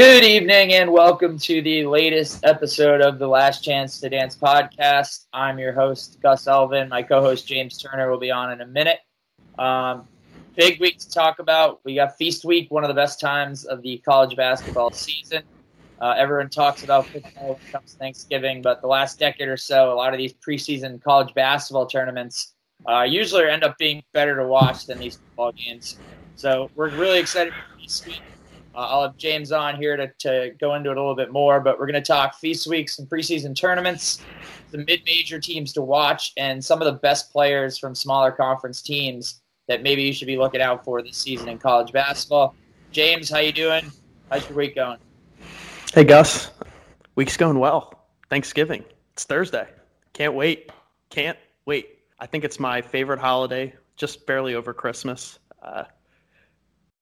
Good evening and welcome to the latest episode of the Last Chance to Dance podcast. I'm your host, Gus Elvin. My co host, James Turner, will be on in a minute. Um, big week to talk about. We got Feast Week, one of the best times of the college basketball season. Uh, everyone talks about football when it comes Thanksgiving, but the last decade or so, a lot of these preseason college basketball tournaments uh, usually end up being better to watch than these football games. So we're really excited for Feast Week. Uh, I'll have James on here to, to go into it a little bit more, but we're going to talk Feast Weeks and preseason tournaments, the mid major teams to watch, and some of the best players from smaller conference teams that maybe you should be looking out for this season in college basketball. James, how you doing? How's your week going? Hey Gus, week's going well. Thanksgiving. It's Thursday. Can't wait. Can't wait. I think it's my favorite holiday, just barely over Christmas. Uh,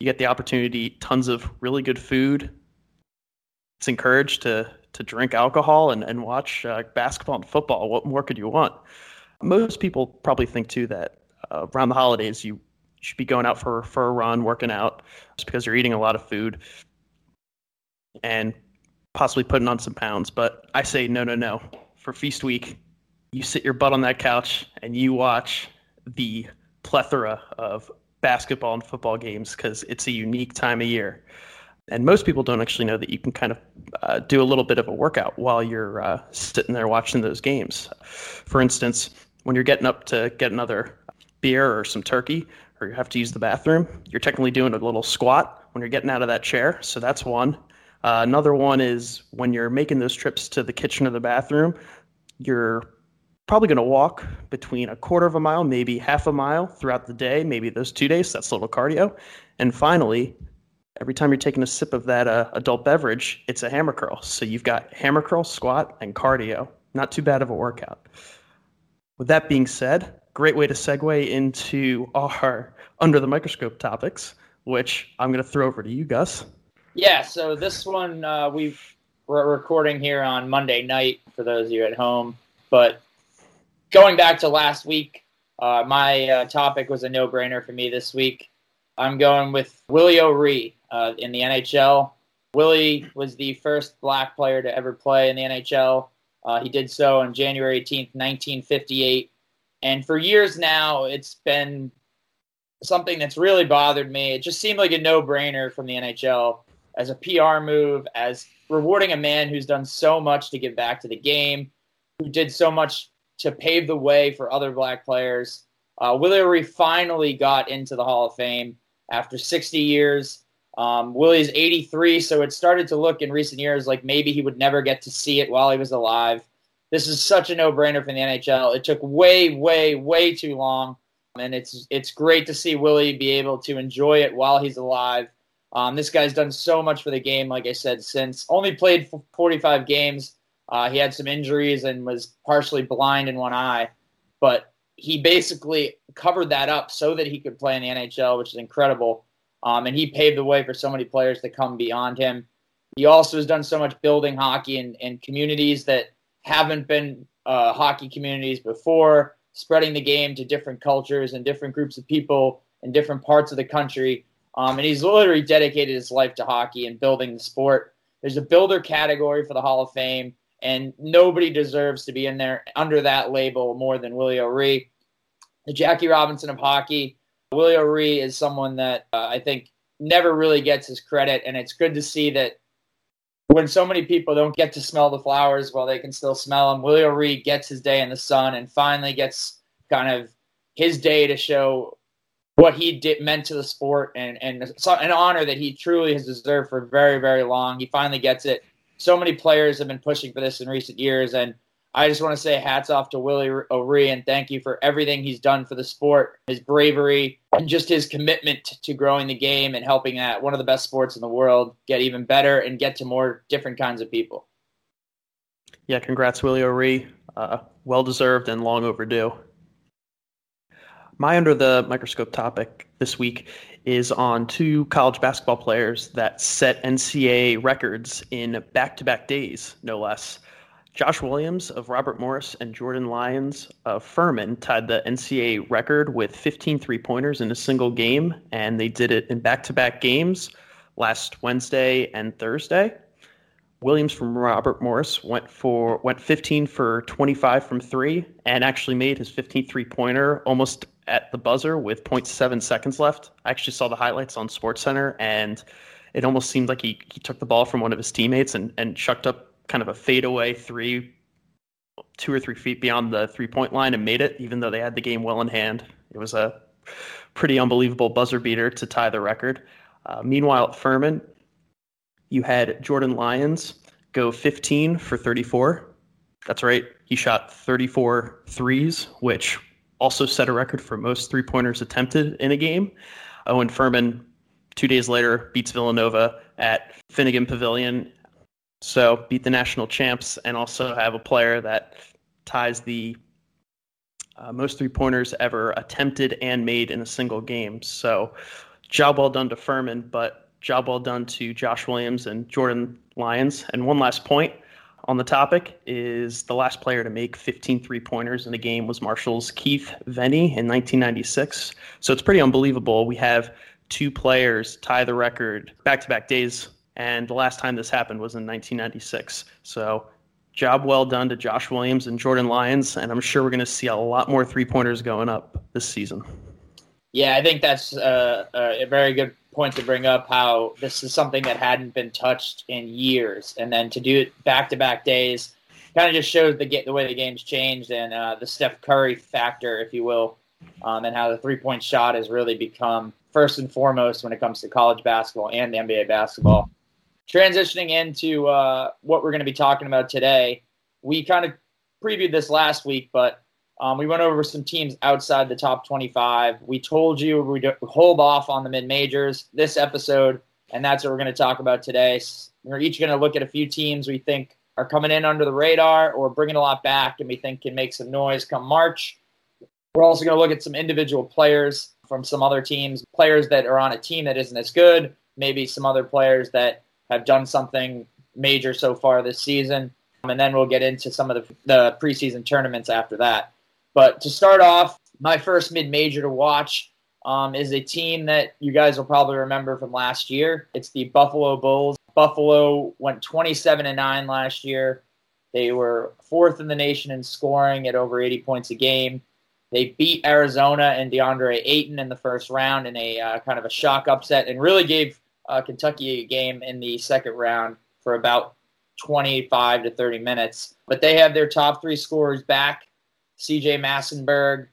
you get the opportunity to eat tons of really good food. It's encouraged to to drink alcohol and, and watch uh, basketball and football. What more could you want? Most people probably think too that uh, around the holidays you should be going out for for a run, working out, just because you're eating a lot of food and possibly putting on some pounds. But I say no, no, no. For feast week, you sit your butt on that couch and you watch the plethora of basketball and football games because it's a unique time of year. And most people don't actually know that you can kind of uh, do a little bit of a workout while you're uh, sitting there watching those games. For instance, when you're getting up to get another beer or some turkey, or you have to use the bathroom, you're technically doing a little squat when you're getting out of that chair. So that's one. Uh, another one is when you're making those trips to the kitchen or the bathroom, you're probably going to walk between a quarter of a mile, maybe half a mile throughout the day, maybe those two days. That's a little cardio. And finally, every time you're taking a sip of that uh, adult beverage, it's a hammer curl. So you've got hammer curl, squat, and cardio. Not too bad of a workout. With that being said, great way to segue into our under the microscope topics, which I'm going to throw over to you, Gus. Yeah, so this one uh, we we're recording here on Monday night for those of you at home, but going back to last week, uh, my uh, topic was a no-brainer for me this week. I'm going with Willie O'Ree uh, in the NHL. Willie was the first black player to ever play in the NHL. Uh, he did so on January 18th, 1958. And for years now, it's been something that's really bothered me. It just seemed like a no-brainer from the NHL as a PR move, as rewarding a man who's done so much to give back to the game, who did so much to pave the way for other black players. Uh, Willie finally got into the Hall of Fame after 60 years. Um, Willie's 83, so it started to look in recent years like maybe he would never get to see it while he was alive. This is such a no-brainer for the NHL. It took way, way, way too long, and it's it's great to see Willie be able to enjoy it while he's alive. Um, this guy's done so much for the game, like I said, since only played 45 games uh, he had some injuries and was partially blind in one eye, but he basically covered that up so that he could play in the NHL, which is incredible. Um, and he paved the way for so many players to come beyond him. He also has done so much building hockey in, in communities that haven't been uh, hockey communities before, spreading the game to different cultures and different groups of people in different parts of the country. Um, and he's literally dedicated his life to hockey and building the sport. There's a builder category for the Hall of Fame and nobody deserves to be in there under that label more than Willie O'Ree. The Jackie Robinson of hockey. Willie O'Ree is someone that uh, I think never really gets his credit, and it's good to see that when so many people don't get to smell the flowers while they can still smell them, Willie O'Ree gets his day in the sun and finally gets kind of his day to show what he did meant to the sport and and an honor that he truly has deserved for very very long. He finally gets it so many players have been pushing for this in recent years, and I just want to say hats off to Willie O'Ree and thank you for everything he's done for the sport, his bravery, and just his commitment to growing the game and helping that one of the best sports in the world get even better and get to more different kinds of people. Yeah, congrats, Willie O'Ree. Uh, well deserved and long overdue. My under the microscope topic this week is on two college basketball players that set NCAA records in back to back days, no less. Josh Williams of Robert Morris and Jordan Lyons of Furman tied the NCAA record with 15 three pointers in a single game, and they did it in back to back games last Wednesday and Thursday. Williams from Robert Morris went for went 15 for 25 from three and actually made his 15 three pointer almost at the buzzer with 0.7 seconds left. I actually saw the highlights on SportsCenter and it almost seemed like he, he took the ball from one of his teammates and, and chucked up kind of a fadeaway three, two or three feet beyond the three point line and made it, even though they had the game well in hand. It was a pretty unbelievable buzzer beater to tie the record. Uh, meanwhile, at Furman, you had Jordan Lyons go 15 for 34. That's right. He shot 34 threes, which also set a record for most three pointers attempted in a game. Owen Furman, two days later, beats Villanova at Finneran Pavilion. So beat the national champs and also have a player that ties the uh, most three pointers ever attempted and made in a single game. So job well done to Furman, but job well done to Josh Williams and Jordan Lyons. And one last point on the topic is the last player to make 15 three pointers in a game was Marshall's Keith Veney in 1996. So it's pretty unbelievable. We have two players tie the record back to back days. And the last time this happened was in 1996. So job well done to Josh Williams and Jordan Lyons. And I'm sure we're going to see a lot more three pointers going up this season. Yeah, I think that's uh, a very good point to bring up how this is something that hadn't been touched in years, and then to do it back to back days kind of just shows the the way the game's changed and uh, the Steph Curry factor, if you will, um, and how the three point shot has really become first and foremost when it comes to college basketball and NBA basketball. Transitioning into uh, what we're going to be talking about today, we kind of previewed this last week, but um, we went over some teams outside the top 25. We told you we'd hold off on the mid majors this episode, and that's what we're going to talk about today. We're each going to look at a few teams we think are coming in under the radar or bringing a lot back and we think can make some noise come March. We're also going to look at some individual players from some other teams, players that are on a team that isn't as good, maybe some other players that have done something major so far this season. And then we'll get into some of the, the preseason tournaments after that. But to start off, my first mid major to watch um, is a team that you guys will probably remember from last year. It's the Buffalo Bulls. Buffalo went 27 and 9 last year. They were fourth in the nation in scoring at over 80 points a game. They beat Arizona and DeAndre Ayton in the first round in a uh, kind of a shock upset and really gave uh, Kentucky a game in the second round for about 25 to 30 minutes. But they have their top three scorers back CJ Massinburg,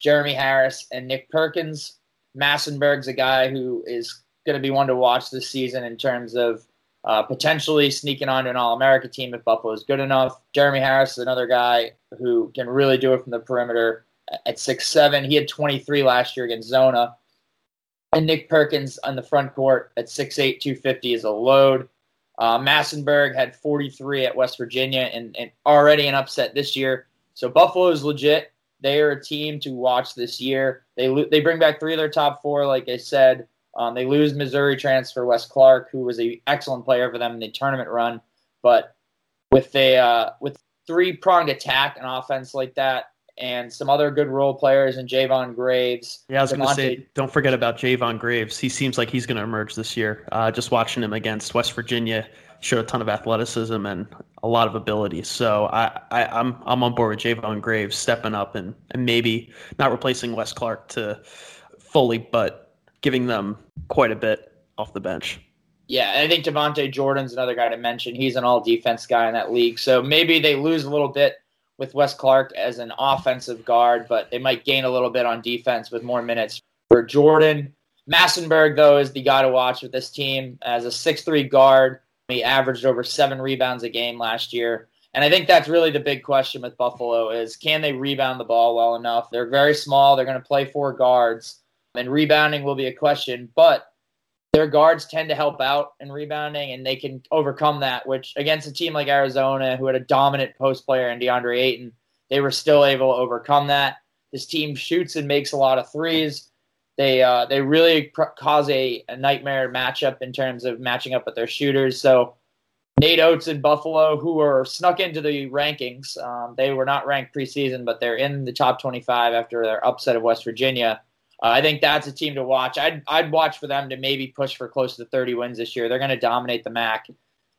Jeremy Harris, and Nick Perkins. Massinburg's a guy who is going to be one to watch this season in terms of uh, potentially sneaking onto an All America team if Buffalo is good enough. Jeremy Harris is another guy who can really do it from the perimeter at six seven. He had 23 last year against Zona. And Nick Perkins on the front court at 6'8, 250 is a load. Uh, Massinburg had 43 at West Virginia and, and already an upset this year. So Buffalo is legit. They are a team to watch this year. They they bring back three of their top four, like I said. Um, they lose Missouri transfer Wes Clark, who was an excellent player for them in the tournament run. But with a uh, with three pronged attack and offense like that, and some other good role players and Jayvon Graves. Yeah, I was going to say, don't forget about Jayvon Graves. He seems like he's going to emerge this year. Uh, just watching him against West Virginia, showed a ton of athleticism and a lot of ability. So I, I, am I'm, I'm on board with Jayvon Graves stepping up and, and maybe not replacing Wes Clark to fully, but giving them quite a bit off the bench. Yeah, I think Devontae Jordan's another guy to mention. He's an all defense guy in that league. So maybe they lose a little bit with Wes Clark as an offensive guard, but they might gain a little bit on defense with more minutes for Jordan. Massinburg, though, is the guy to watch with this team as a six-three guard he averaged over seven rebounds a game last year. And I think that's really the big question with Buffalo is can they rebound the ball well enough? They're very small. They're going to play four guards, and rebounding will be a question. But their guards tend to help out in rebounding, and they can overcome that. Which against a team like Arizona, who had a dominant post player in DeAndre Ayton, they were still able to overcome that. This team shoots and makes a lot of threes. They uh, they really pr- cause a, a nightmare matchup in terms of matching up with their shooters. So Nate Oats in Buffalo, who are snuck into the rankings, um, they were not ranked preseason, but they're in the top 25 after their upset of West Virginia. Uh, I think that's a team to watch. I'd I'd watch for them to maybe push for close to 30 wins this year. They're going to dominate the MAC,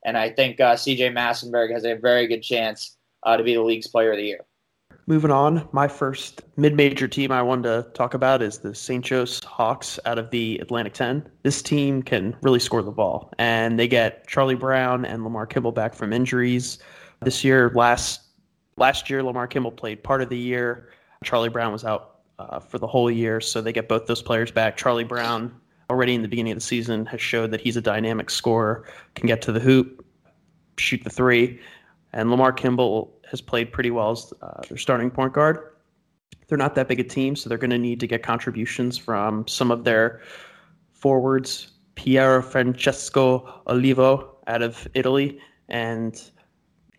and I think uh, C.J. Massinburg has a very good chance uh, to be the league's player of the year. Moving on, my first mid-major team I wanted to talk about is the St. Joe's Hawks out of the Atlantic 10. This team can really score the ball, and they get Charlie Brown and Lamar Kimble back from injuries. This year, last last year, Lamar Kimble played part of the year. Charlie Brown was out uh, for the whole year, so they get both those players back. Charlie Brown, already in the beginning of the season, has showed that he's a dynamic scorer, can get to the hoop, shoot the three, and Lamar Kimble has played pretty well as uh, their starting point guard. They're not that big a team, so they're going to need to get contributions from some of their forwards, Piero Francesco Olivo out of Italy, and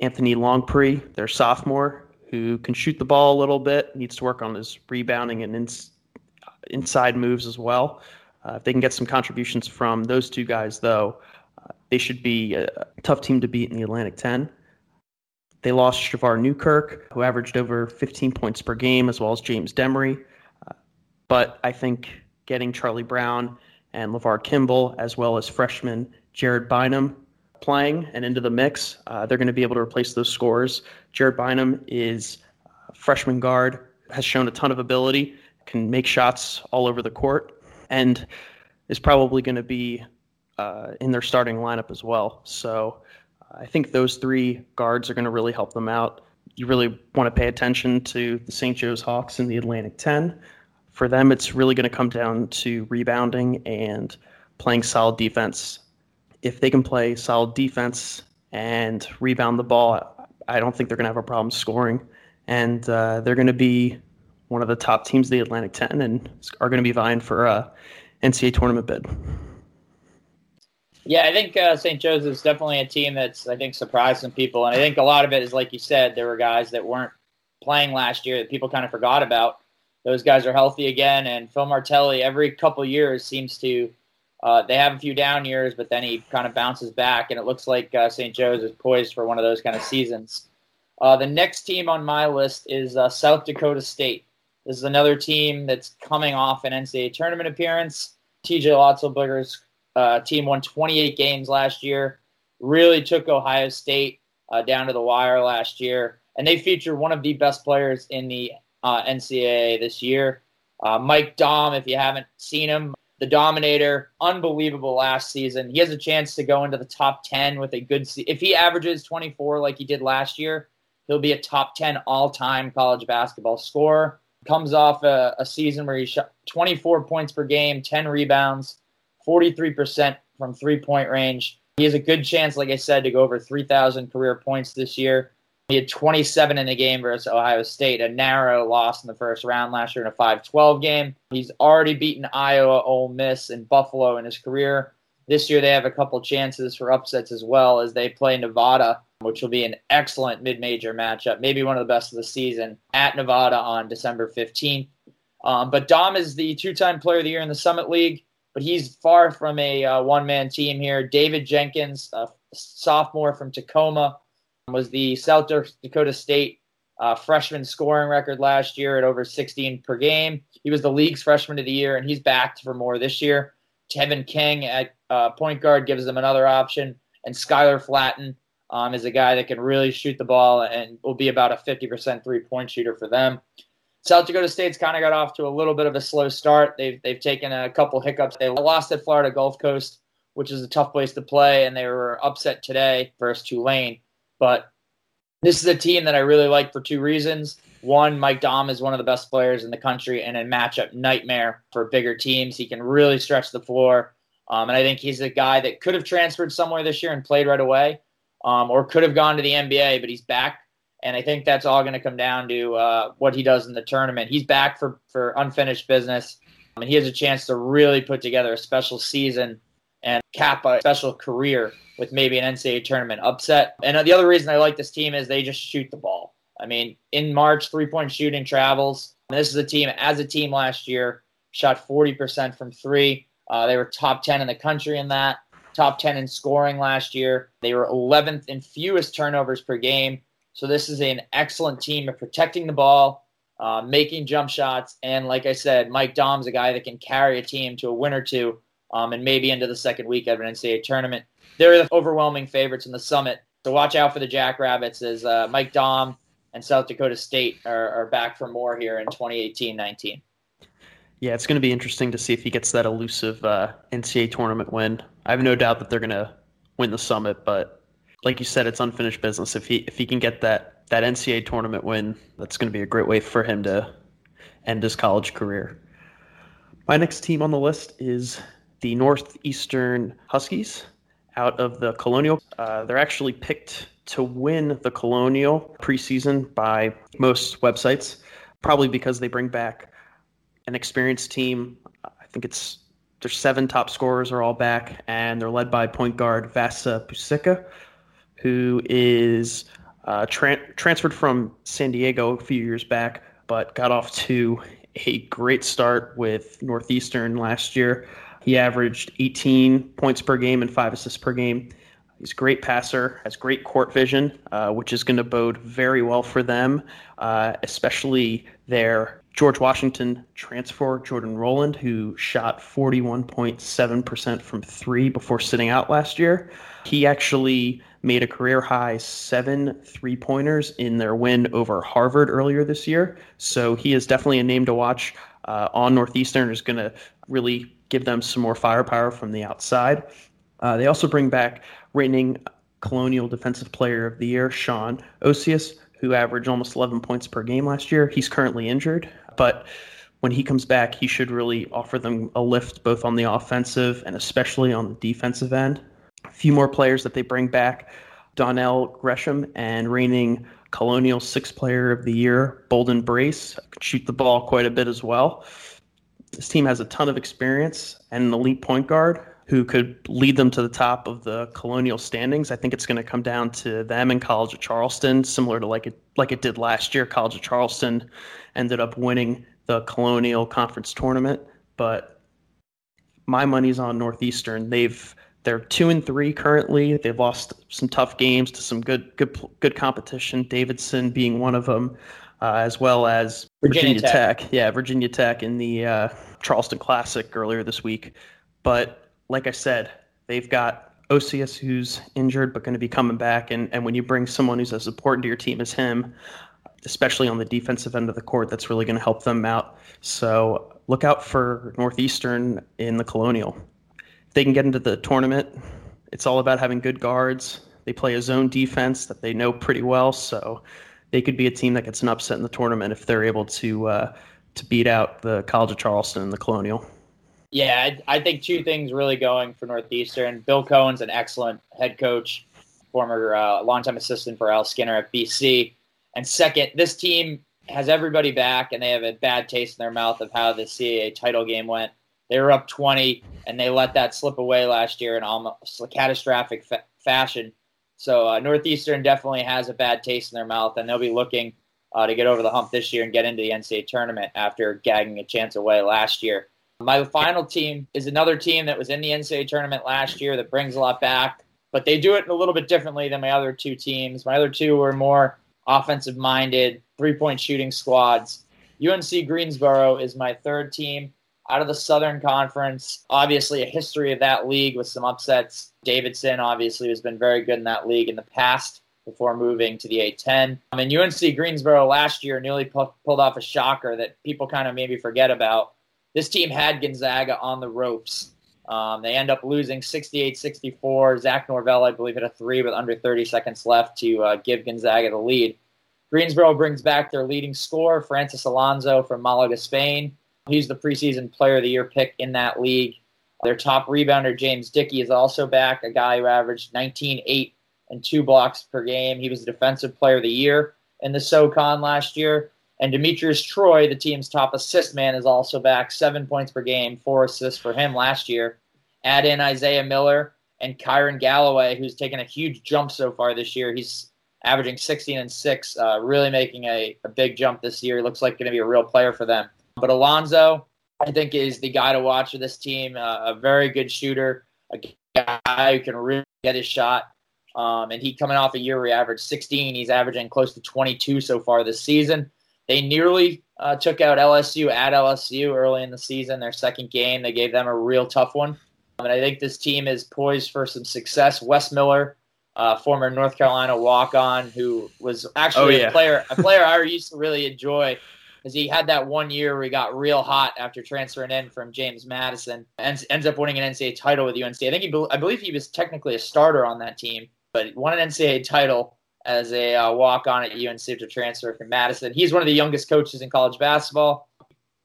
Anthony Longpre, their sophomore, who can shoot the ball a little bit, needs to work on his rebounding and ins- inside moves as well. Uh, if they can get some contributions from those two guys, though, uh, they should be a tough team to beat in the Atlantic 10. They lost Shavar Newkirk, who averaged over 15 points per game, as well as James Demery. Uh, but I think getting Charlie Brown and LeVar Kimble, as well as freshman Jared Bynum, playing and into the mix, uh, they're going to be able to replace those scores. Jared Bynum is a freshman guard, has shown a ton of ability, can make shots all over the court, and is probably going to be uh, in their starting lineup as well. So I think those three guards are going to really help them out. You really want to pay attention to the St. Joe's Hawks in the Atlantic 10. For them, it's really going to come down to rebounding and playing solid defense. If they can play solid defense and rebound the ball, I don't think they're going to have a problem scoring. And uh, they're going to be one of the top teams of the Atlantic 10 and are going to be vying for a NCAA tournament bid. Yeah, I think uh, St. Joseph's is definitely a team that's I think surprised some people, and I think a lot of it is like you said, there were guys that weren't playing last year that people kind of forgot about. Those guys are healthy again, and Phil Martelli every couple years seems to uh, they have a few down years, but then he kind of bounces back, and it looks like uh, St. Joe's is poised for one of those kind of seasons. Uh, the next team on my list is uh, South Dakota State. This is another team that's coming off an NCAA tournament appearance. TJ Otzelberger's uh, team won 28 games last year. Really took Ohio State uh, down to the wire last year, and they feature one of the best players in the uh, NCAA this year. Uh, Mike Daum, if you haven't seen him, the Dominator, unbelievable last season. He has a chance to go into the top 10 with a good. Se- if he averages 24 like he did last year, he'll be a top 10 all-time college basketball scorer. Comes off a, a season where he shot 24 points per game, 10 rebounds, 43% from three point range. He has a good chance, like I said, to go over 3,000 career points this year. He had 27 in the game versus Ohio State, a narrow loss in the first round last year in a 5 12 game. He's already beaten Iowa, Ole Miss, and Buffalo in his career. This year they have a couple chances for upsets as well as they play Nevada, which will be an excellent mid major matchup, maybe one of the best of the season, at Nevada on December 15th. Um, but Daum is the two time player of the year in the Summit League but he's far from a uh, one man team here. David Jenkins, a sophomore from Tacoma, was the South Dakota State uh, freshman scoring record last year at over 16 per game. He was the league's freshman of the year, and he's backed for more this year. Tevin King at uh, point guard gives them another option, and Skyler Flatten um, is a guy that can really shoot the ball and will be about a 50% three point shooter for them. South Dakota State's kind of got off to a little bit of a slow start. They've they've taken a couple hiccups. They lost at Florida Gulf Coast, which is a tough place to play, and they were upset today versus Tulane. But this is a team that I really like for two reasons. One, Mike Daum is one of the best players in the country and a matchup nightmare for bigger teams. He can really stretch the floor. Um, and I think he's a guy that could have transferred somewhere this year and played right away, um, or could have gone to the NBA, but he's back and I think that's all going to come down to uh, what he does in the tournament. He's back for, for unfinished business, and he has a chance to really put together a special season and cap a special career with maybe an NCAA tournament upset. And the other reason I like this team is they just shoot the ball. I mean, in March, three point shooting travels. This is a team, as a team last year, shot 40% from three. Uh, they were top 10 in the country in that, top 10 in scoring last year. They were 11th in fewest turnovers per game so this is an excellent team of protecting the ball. uh, making jump shots, and like I said, Mike Daum's a guy that can carry a team to a win or two, um, and maybe into the second week of an NCAA tournament. They're the overwhelming favorites in the summit, so watch out for the Jackrabbits as uh, Mike Daum and South Dakota State are, are back for more here in 2018-19. Yeah, it's going to be interesting to see if he gets that elusive uh, NCAA tournament win. I have no doubt that they're going to win the summit, but like you said, it's unfinished business. If he if he can get that that NCAA tournament win, that's going to be a great way for him to end his college career. My next team on the list is the Northeastern Huskies out of the Colonial. Uh, they're actually picked to win the Colonial preseason by most websites, probably because they bring back an experienced team. I think it's their seven top scorers are all back, and they're led by point guard Vasa Pusica, who is uh, tra- transferred from San Diego a few years back, but got off to a great start with Northeastern last year. He averaged 18 points per game and five assists per game. He's a great passer, has great court vision, uh, which is going to bode very well for them, uh, especially their George Washington transfer, Jordan Roland, who shot 41.7% from three before sitting out last year. He actually made a career high seven three pointers in their win over Harvard earlier this year. So he is definitely a name to watch uh, on Northeastern, is going to really give them some more firepower from the outside. Uh, they also bring back reigning Colonial Defensive Player of the Year, Shawn Occeus, who averaged almost 11 points per game last year. He's currently injured, but when he comes back, he should really offer them a lift both on the offensive and especially on the defensive end. A few more players that they bring back Donnell Gresham and reigning Colonial Six Player of the Year, Bolden Brace, could shoot the ball quite a bit as well. This team has a ton of experience and an elite point guard who could lead them to the top of the colonial standings. I think it's going to come down to them and College of Charleston, similar to like it like it did last year. College of Charleston ended up winning the Colonial Conference tournament, but my money's on Northeastern. They've they're two and three currently. They've lost some tough games to some good good good competition. Davidson being one of them, uh, as well as Virginia, Virginia Tech. Tech. Yeah, Virginia Tech in the uh, Charleston Classic earlier this week, but like I said, they've got Occeus who's injured but going to be coming back, and and when you bring someone who's as important to your team as him, especially on the defensive end of the court, that's really going to help them out. So look out for Northeastern in the Colonial. They can get into the tournament, it's all about having good guards. They play a zone defense that they know pretty well, so they could be a team that gets an upset in the tournament if they're able to uh, to beat out the College of Charleston and the Colonial. Yeah, I, I, think two things really going for Northeastern. Bill Coen's an excellent head coach, former uh, longtime assistant for Al Skinner at BC. And second, this team has everybody back, and they have a bad taste in their mouth of how the CAA title game went. They were up 20, and they let that slip away last year in almost catastrophic fa- fashion. So uh, Northeastern definitely has a bad taste in their mouth, and they'll be looking uh, to get over the hump this year and get into the NCAA tournament after gagging a chance away last year. My final team is another team that was in the NCAA tournament last year that brings a lot back, but they do it a little bit differently than my other two teams. My other two were more offensive minded, three point shooting squads. UNC Greensboro is my third team out of the Southern Conference. Obviously, a history of that league with some upsets. Davidson, obviously, has been very good in that league in the past before moving to the A10. I mean, UNC Greensboro last year nearly pulled off a shocker that people kind of maybe forget about this team had Gonzaga on the ropes. Um, they end up losing 68 64. Zach Norvell, I believe, hit a three with under 30 seconds left to uh, give Gonzaga the lead. Greensboro brings back their leading scorer, Francis Alonso from Malaga, Spain. He's the preseason player of the year pick in that league. Their top rebounder, James Dickey, is also back, a guy who averaged 19, 8, and 2 blocks per game. He was the defensive player of the year in the SoCon last year. And Demetrius Troy, the team's top assist man, is also back. Seven points per game, four assists for him last year. Add in Isaiah Miller and Kyrin Galloway, who's taken a huge jump so far this year. He's averaging 16 and 6, uh, really making a, a big jump this year. He looks like going to be a real player for them. But Alonso, I think, is the guy to watch for this team. Uh, a very good shooter, a guy who can really get his shot. Um, and he coming off a year where he averaged 16, he's averaging close to 22 so far this season. They nearly uh, took out LSU at LSU early in the season. Their second game, they gave them a real tough one. And I think this team is poised for some success. Wes Miller, uh, former North Carolina walk-on, who was actually Oh, yeah. a player, a player I used to really enjoy because he had that one year where he got real hot after transferring in from James Madison and ends up winning an NCAA title with UNC. I think he, I believe he was technically a starter on that team, but won an NCAA title as a uh, walk on at UNC to transfer from Madison. He's one of the youngest coaches in college basketball.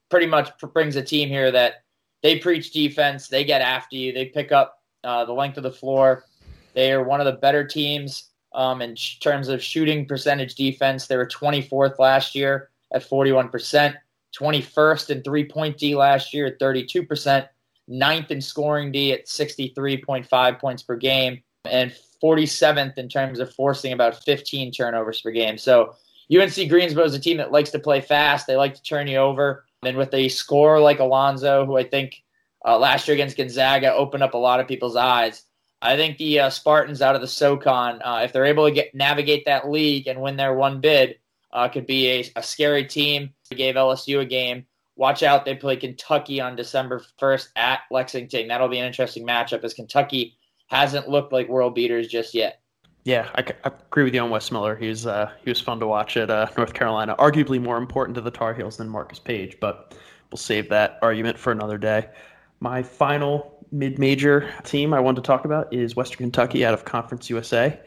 Pretty much brings a team here that they preach defense, they get after you, they pick up uh, the length of the floor. They are one of the better teams um, in sh- terms of shooting percentage defense. They were 24th last year at 41%, 21st in three point D last year at 32%, ninth in scoring D at 63.5 points per game, and 47th in terms of forcing about 15 turnovers per game. So UNC Greensboro is a team that likes to play fast. They like to turn you over. And with a scorer like Alonso, who I think uh, last year against Gonzaga opened up a lot of people's eyes, I think the uh, Spartans out of the SoCon, uh, if they're able to get navigate that league and win their one bid, uh, could be a, a scary team. They gave LSU a game. Watch out, they play Kentucky on December 1st at Lexington. That'll be an interesting matchup as Kentucky hasn't looked like world beaters just yet. Yeah, I, I agree with you on Wes Miller. He was uh, he was fun to watch at uh, North Carolina. Arguably more important to the Tar Heels than Marcus Paige, but we'll save that argument for another day. My final mid-major team I want to talk about is Western Kentucky out of Conference USA.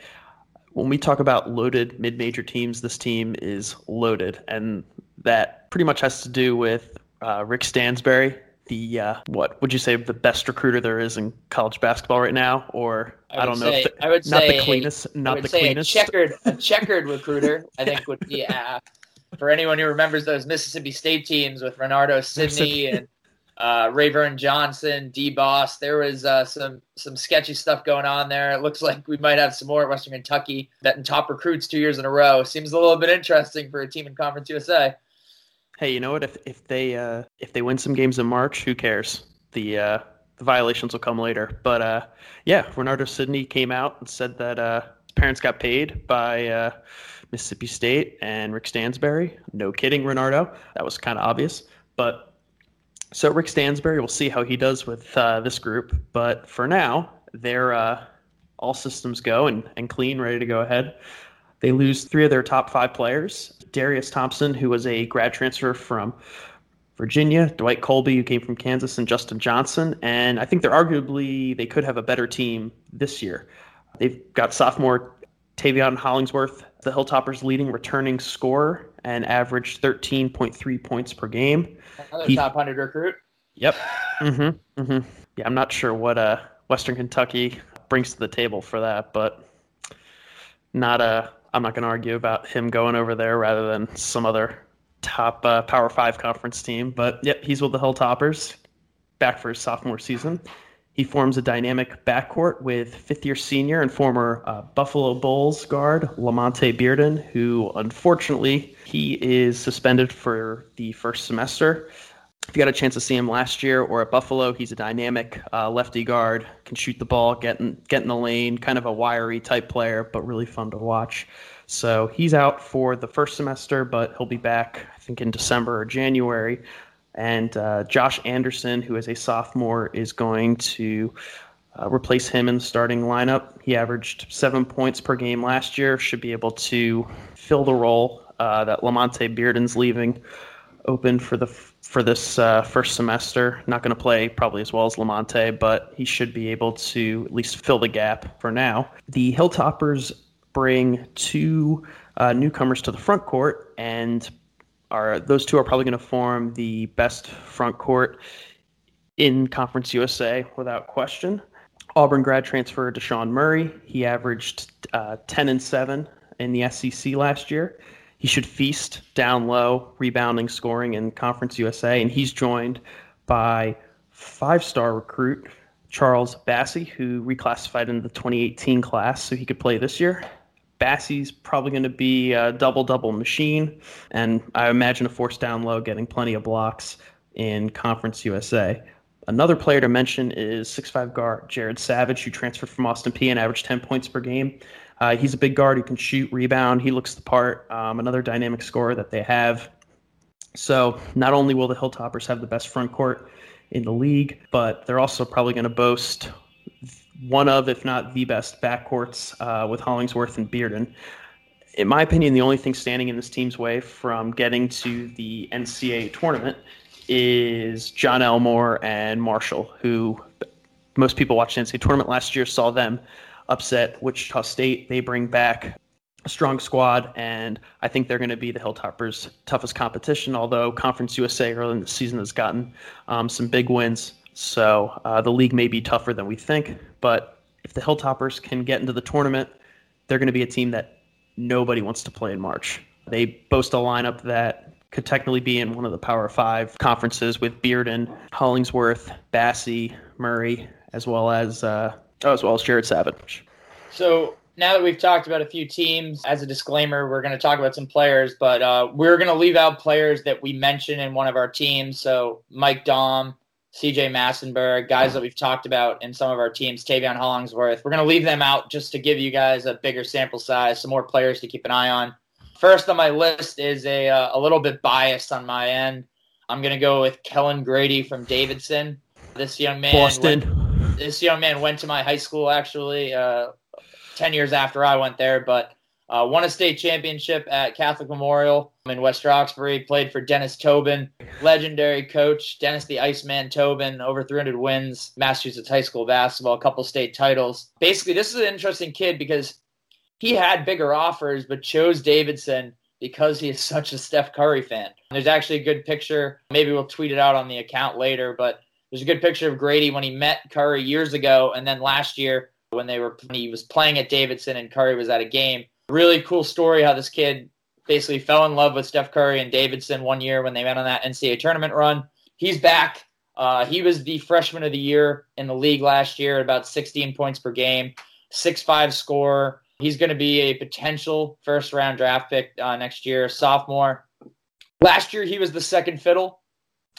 When we talk about loaded mid-major teams, this team is loaded, and that pretty much has to do with uh, Rick Stansbury, the uh, what would you say the best recruiter there is in college basketball right now, or I I, don't know, if the, I would not say- the cleanest, I not would the say cleanest. a checkered a checkered recruiter. I think would be uh, for anyone who remembers those Mississippi State teams with Renardo Sidney and uh, Ravern Johnson, Dee Bost. There was uh, some some sketchy stuff going on there. It looks like we might have some more at Western Kentucky. Betting top recruits two years in a row seems a little bit interesting for a team in Conference USA. Hey, you know what? If if they uh, if they win some games in March, who cares? The uh, the violations will come later. But uh, yeah, Renardo Sidney came out and said that uh, his parents got paid by uh, Mississippi State and Rick Stansbury. No kidding, Renardo. That was kind of obvious. But so Rick Stansbury, we'll see how he does with uh, this group. But for now, they're uh, all systems go and, and clean, ready to go ahead. They lose three of their top five players. Darius Thompson, who was a grad transfer from Virginia, Dwight Coleby, who came from Kansas, and Justin Johnson. And I think they're arguably they could have a better team this year. They've got sophomore Taveion Hollingsworth, the Hilltoppers' leading returning scorer, and averaged 13.3 points per game. Another He- top hundred recruit. Yep. Mm-hmm. Mm-hmm. Yeah, I'm not sure what uh, Western Kentucky brings to the table for that, but not uh, I'm not going to argue about him going over there rather than some other top uh, Power Five conference team. But yep, he's with the Hilltoppers, back for his sophomore season. He forms a dynamic backcourt with fifth-year senior and former uh, Buffalo Bulls guard Lamonte Bearden, who unfortunately he is suspended for the first semester. If you got a chance to see him last year or at Buffalo, he's a dynamic uh, lefty guard, can shoot the ball, get in, get in the lane, kind of a wiry type player, but really fun to watch. So he's out for the first semester, but he'll be back, I think, in December or January. And uh, Josh Anderson, who is a sophomore, is going to uh, replace him in the starting lineup. He averaged seven points per game last year, should be able to fill the role uh, that Lamonte Bearden's leaving open for the for this uh, first semester. Not going to play probably as well as Lamonte, but he should be able to at least fill the gap for now. The Hilltoppers bring two uh, newcomers to the front court, and are those two are probably going to form the best front court in Conference USA without question. Auburn grad transfer Desean Murray. He averaged uh, 10 and 7 in the SEC last year. He should feast down low, rebounding, scoring in Conference USA, and he's joined by five-star recruit Charles Bassey, who reclassified in the 2018 class, so he could play this year. Bassey's probably going to be a double-double machine, and I imagine a force down low, getting plenty of blocks in Conference USA. Another player to mention is 6'5 guard Jared Savage, who transferred from Austin Peay and averaged 10 points per game. Uh, he's a big guard who can shoot, rebound. He looks the part. Um, another dynamic scorer that they have. So not only will the Hilltoppers have the best front court in the league, but they're also probably going to boast one of, if not the best backcourts uh, with Hollingsworth and Bearden. In my opinion, the only thing standing in this team's way from getting to the NCAA tournament is Jon Elmore and Marshall, who most people watched the NCAA tournament last year saw them upset Wichita State. They bring back a strong squad, and I think they're going to be the Hilltoppers' toughest competition. Although Conference USA early in the season has gotten um, some big wins, so uh, the league may be tougher than we think. But if the Hilltoppers can get into the tournament, they're going to be a team that nobody wants to play in March. They boast a lineup that could technically be in one of the Power Five conferences with Bearden, Hollingsworth, Bassey, Murray, as well as uh, oh, as well as Jared Savage. So now that we've talked about a few teams, as a disclaimer, we're going to talk about some players, but uh, we're going to leave out players that we mentioned in one of our teams. So Mike Daum, CJ Massinburg, guys that we've talked about in some of our teams, Taveion Hollingsworth. We're going to leave them out just to give you guys a bigger sample size, some more players to keep an eye on. First on my list is a, uh, a little bit biased on my end. I'm going to go with Kellan Grady from Davidson. This young man. Boston. Went, this young man went to my high school actually. Uh, 10 years after I went there, but uh, won a state championship at Catholic Memorial in West Roxbury, played for Dennis Tobin, legendary coach, Dennis the Iceman Tobin, over 300 wins, Massachusetts high school basketball, a couple state titles. Basically, this is an interesting kid because he had bigger offers, but chose Davidson because he is such a Steph Curry fan. There's actually a good picture. Maybe we'll tweet it out on the account later, but there's a good picture of Grady when he met Curry years ago, and then last year when they were he was playing at Davidson and Curry was at a game. Really cool story how this kid basically fell in love with Steph Curry and Davidson one year when they went on that NCAA tournament run. He's back. Uh, he was the freshman of the year in the league last year, at about 16 points per game, six five score. He's going to be a potential first round draft pick uh, next year, sophomore. Last year, he was the second fiddle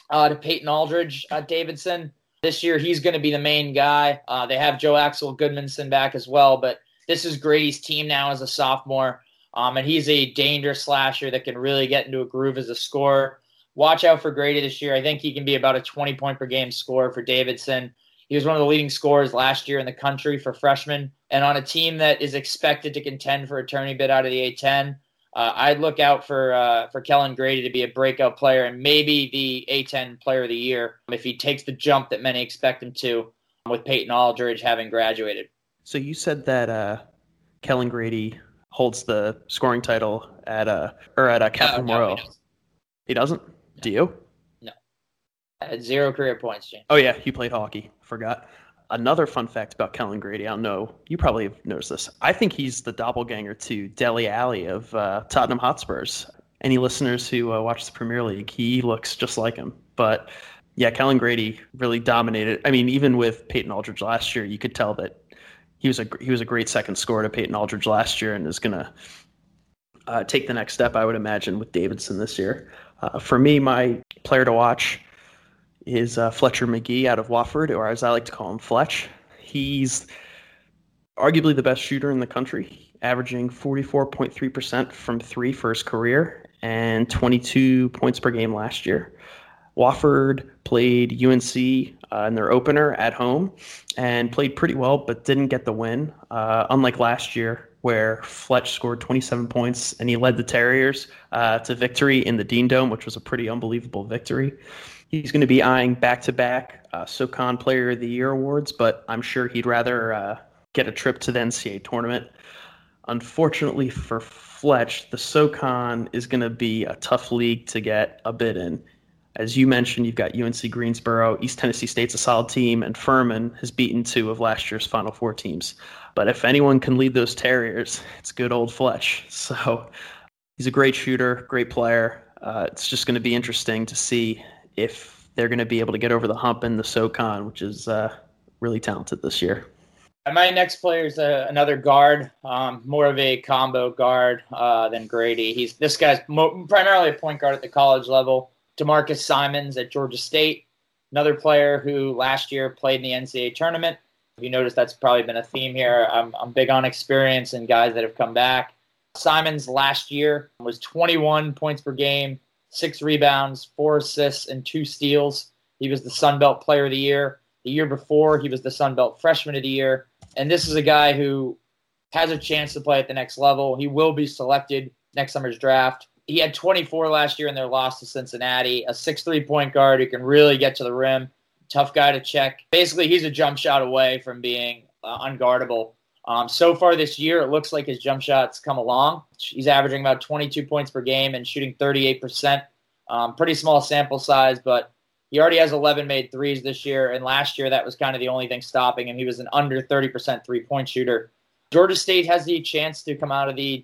uh, to Peyton Aldridge at Davidson. This year, he's going to be the main guy. Uh, they have Jon Axel Gudmundsson back as well, but this is Grady's team now as a sophomore. Um, and he's a dangerous slasher that can really get into a groove as a scorer. Watch out for Grady this year. I think he can be about a 20 point per game scorer for Davidson. He was one of the leading scorers last year in the country for freshmen. And on a team that is expected to contend for a tourney bid out of the A10, uh, I'd look out for uh, for Kellan Grady to be a breakout player and maybe the A10 Player of the Year if he takes the jump that many expect him to, with Peyton Aldridge having graduated. So you said that uh, Kellan Grady holds the scoring title at uh or at a uh, Catholic no, he, doesn't. No. Do you? No. At zero career points, James. Oh yeah, he played hockey. Forgot another fun fact about Kellan Grady, I don't know, you probably have noticed this. I think he's the doppelganger to Dele Alli of uh, Tottenham Hotspurs. Any listeners who uh, watch the Premier League, he looks just like him. But yeah, Kellan Grady really dominated. I mean, even with Peyton Aldridge last year, you could tell that he was a he was a great second scorer to Peyton Aldridge last year, and is going to uh, take the next step, I would imagine, with Davidson this year. Uh, for me, my player to watch is uh, Fletcher Magee out of Wofford, or as I like to call him, Fletch. He's arguably the best shooter in the country, averaging 44.3% from three for his career and 22 points per game last year. Wofford played UNC uh, in their opener at home and played pretty well, but didn't get the win. Uh, unlike last year, where Fletch scored 27 points and he led the Terriers uh, to victory in the Dean Dome, which was a pretty unbelievable victory. He's going to be eyeing back to back SoCon Player of the Year awards, but I'm sure he'd rather uh, get a trip to the NCAA tournament. Unfortunately for Fletch, the SoCon is going to be a tough league to get a bid in. As you mentioned, you've got UNC Greensboro, East Tennessee State's a solid team, and Furman has beaten two of last year's Final Four teams. But if anyone can lead those Terriers, it's good old Fletch. So he's a great shooter, great player. Uh, it's just going to be interesting to see if they're going to be able to get over the hump in the SoCon, which is uh, really talented this year. My next player is uh, another guard, um, more of a combo guard uh, than Grady. He's this guy's mo- primarily a point guard at the college level. D'Marcus Simonds at Georgia State, another player who last year played in the NCAA tournament. If you notice, that's probably been a theme here. I'm, I'm big on experience and guys that have come back. Simonds last year was 21 points per game, six rebounds, four assists, and two steals. He was the Sun Belt Player of the Year. The year before, he was the Sun Belt Freshman of the Year. And this is a guy who has a chance to play at the next level. He will be selected next summer's draft. He had 24 last year in their loss to Cincinnati, a 6'3 point guard who can really get to the rim. Tough guy to check. Basically, he's a jump shot away from being uh, unguardable. Um, so far this year, it looks like his jump shots come along. He's averaging about 22 points per game and shooting 38%. Um, pretty small sample size, but he already has 11 made threes this year. And last year, that was kind of the only thing stopping him. He was an under 30% three point shooter. Georgia State has the chance to come out of the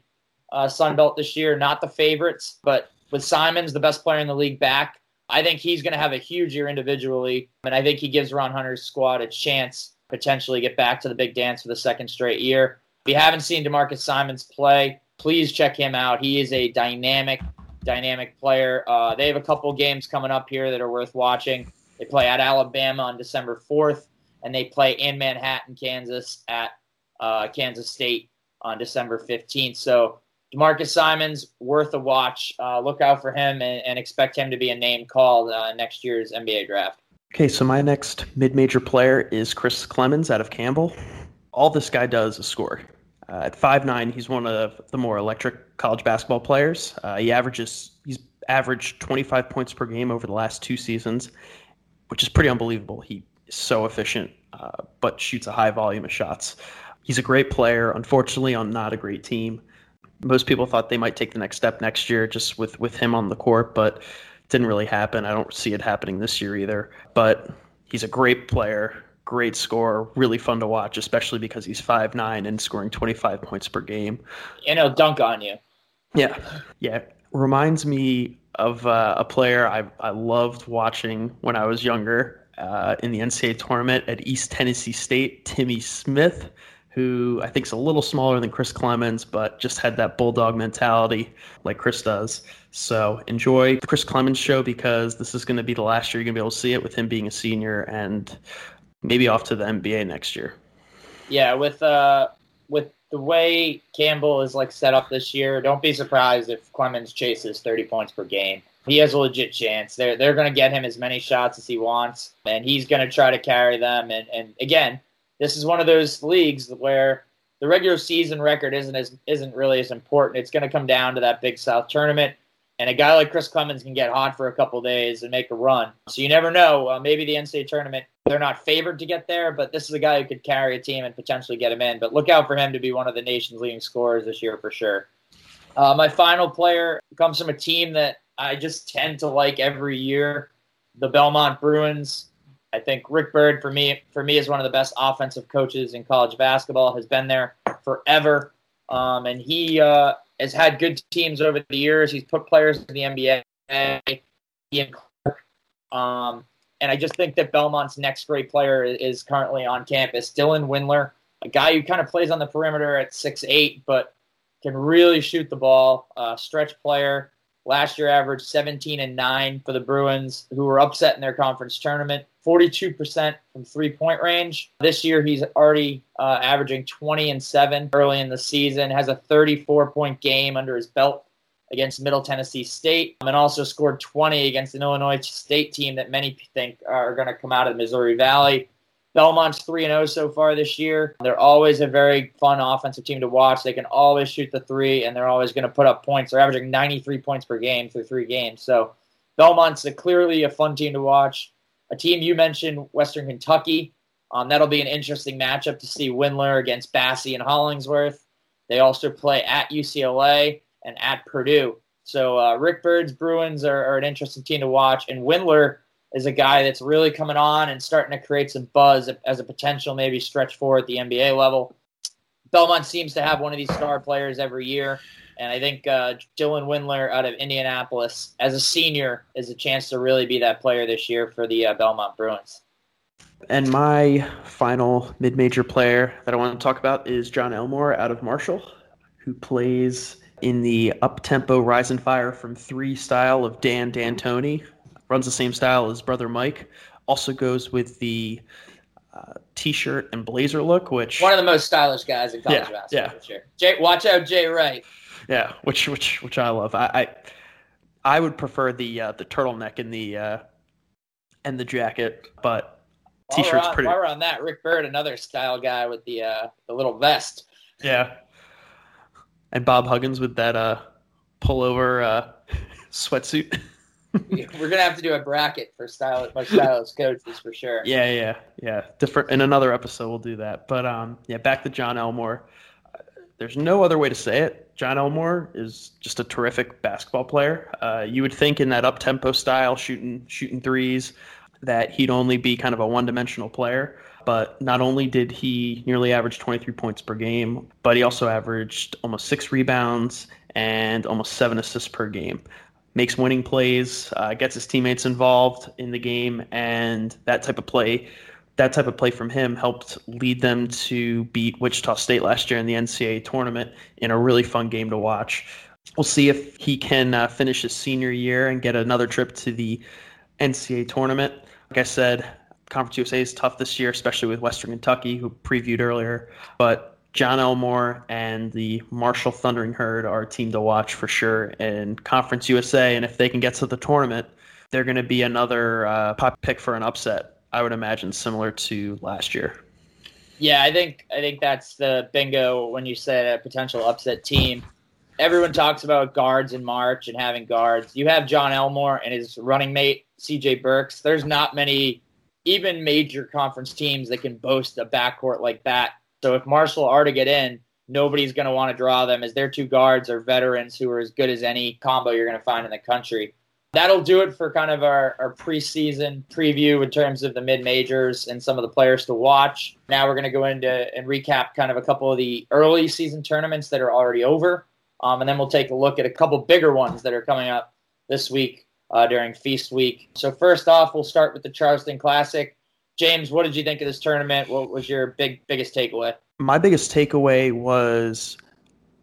uh, Sun Belt this year. Not the favorites, but with Simonds, the best player in the league, back, I think he's going to have a huge year individually. And I think he gives Ron Hunter's squad a chance potentially get back to the big dance for the second straight year. If you haven't seen D'Marcus Simonds play, please check him out. He is a dynamic, dynamic player. Uh, they have a couple games coming up here that are worth watching. They play at Alabama on December 4th, and they play in Manhattan, Kansas at uh, Kansas State on December 15th. So D'Marcus Simonds, worth a watch. Uh, look out for him and, and, expect him to be a name called uh, next year's NBA draft. Okay, so my next mid-major player is Chris Clemons out of Campbell. All this guy does is score. Uh, at five nine, he's one of the more electric college basketball players. Uh, he averages he's averaged 25 points per game over the last two seasons, which is pretty unbelievable. He is so efficient, uh, but shoots a high volume of shots. He's a great player. Unfortunately, on not a great team. Most people thought they might take the next step next year, just with with him on the court, but didn't really happen. I don't see it happening this year either. But he's a great player, great scorer, really fun to watch, especially because he's five nine and scoring 25 points per game. And he'll dunk on you. Yeah. Yeah. Reminds me of uh, a player I, I loved watching when I was younger uh, in the NCAA tournament at East Tennessee State, Timmy Smith who I think is a little smaller than Chris Clemons, but just had that bulldog mentality like Chris does. So enjoy the Chris Clemons show because this is going to be the last year you're going to be able to see it with him being a senior and maybe off to the NBA next year. Yeah, with uh, with the way Campbell is like set up this year, don't be surprised if Clemons chases 30 points per game. He has a legit chance. They're they're going to get him as many shots as he wants, and he's going to try to carry them. And and again, this is one of those leagues where the regular season record isn't as isn't really as important. It's going to come down to that Big South tournament, and a guy like Chris Clemons can get hot for a couple days and make a run. So you never know. Uh, maybe the NCAA tournament they're not favored to get there, but this is a guy who could carry a team and potentially get him in. But look out for him to be one of the nation's leading scorers this year for sure. Uh, my final player comes from a team that I just tend to like every year, the Belmont Bruins. I think Rick Byrd for me for me is one of the best offensive coaches in college basketball. Has been there forever, um, and he uh, has had good teams over the years. He's put players in the NBA. Um, and I just think that Belmont's next great player is currently on campus. Dylan Windler, a guy who kind of plays on the perimeter at six eight, but can really shoot the ball. Uh, stretch player. Last year averaged 17 and 9 for the Bruins, who were upset in their conference tournament. 42% from three point range. This year, he's already uh, averaging 20 and 7 early in the season, has a 34 point game under his belt against Middle Tennessee State, and also scored 20 against an Illinois State team that many think are going to come out of the Missouri Valley. Belmont's 3 0 so far this year. They're always a very fun offensive team to watch. They can always shoot the three, and they're always going to put up points. They're averaging 93 points per game through three games. So Belmont's a, clearly a fun team to watch. A team you mentioned, Western Kentucky. Um, that'll be an interesting matchup to see Windler against Bassey and Hollingsworth. They also play at UCLA and at Purdue. So uh, Rick Byrd's Bruins are, are an interesting team to watch, and Windler is a guy that's really coming on and starting to create some buzz as a potential maybe stretch four at the NBA level. Belmont seems to have one of these star players every year, and I think uh, Dylan Windler out of Indianapolis as a senior is a chance to really be that player this year for the uh, Belmont Bruins. And my final mid-major player that I want to talk about is Jon Elmore out of Marshall, who plays in the up-tempo rise and fire from three style of Dan D'Antoni, runs the same style as brother Mike. Also goes with the uh, t-shirt and blazer look, which one of the most stylish guys in college yeah, basketball. Yeah, sure. Jay, watch out, Jay Wright. Yeah, which which which I love. I, I I would prefer the uh, the turtleneck and the uh, and the jacket, but While t-shirt's on- pretty. While we're on that, Rick Byrd, another style guy with the uh, the little vest. Yeah. And Bob Huggins with that uh, pullover uh, sweatsuit. We're gonna have to do a bracket for style my stylist coaches for sure. Yeah, yeah, yeah. Different. In another episode, we'll do that. But um, yeah, back to Jon Elmore. There's no other way to say it. Jon Elmore is just a terrific basketball player. Uh, you would think in that up tempo style, shooting shooting threes, that he'd only be kind of a one dimensional player. But not only did he nearly average 23 points per game, but he also averaged almost six rebounds and almost seven assists per game makes winning plays, uh, gets his teammates involved in the game, and that type of play, that type of play from him helped lead them to beat Wichita State last year in the NCAA tournament in a really fun game to watch. We'll see if he can uh, finish his senior year and get another trip to the NCAA tournament. Like I said, Conference USA is tough this year, especially with Western Kentucky, who previewed earlier. But Jon Elmore and the Marshall Thundering Herd are a team to watch for sure in Conference USA. And if they can get to the tournament, they're going to be another uh, pop pick for an upset. I would imagine similar to last year. Yeah, I think I think that's the bingo when you said a potential upset team. Everyone talks about guards in March and having guards. You have Jon Elmore and his running mate CJ Burks. There's not many even major conference teams that can boast a backcourt like that. So if Marshall are to get in, nobody's going to want to draw them as their two guards are veterans who are as good as any combo you're going to find in the country. That'll do it for kind of our, our preseason preview in terms of the mid majors and some of the players to watch. Now we're going to go into and recap kind of a couple of the early season tournaments that are already over. Um, and then we'll take a look at a couple bigger ones that are coming up this week uh, during Feast Week. So, first off, we'll start with the Charleston Classic. James, what did you think of this tournament? What was your big biggest takeaway? My biggest takeaway was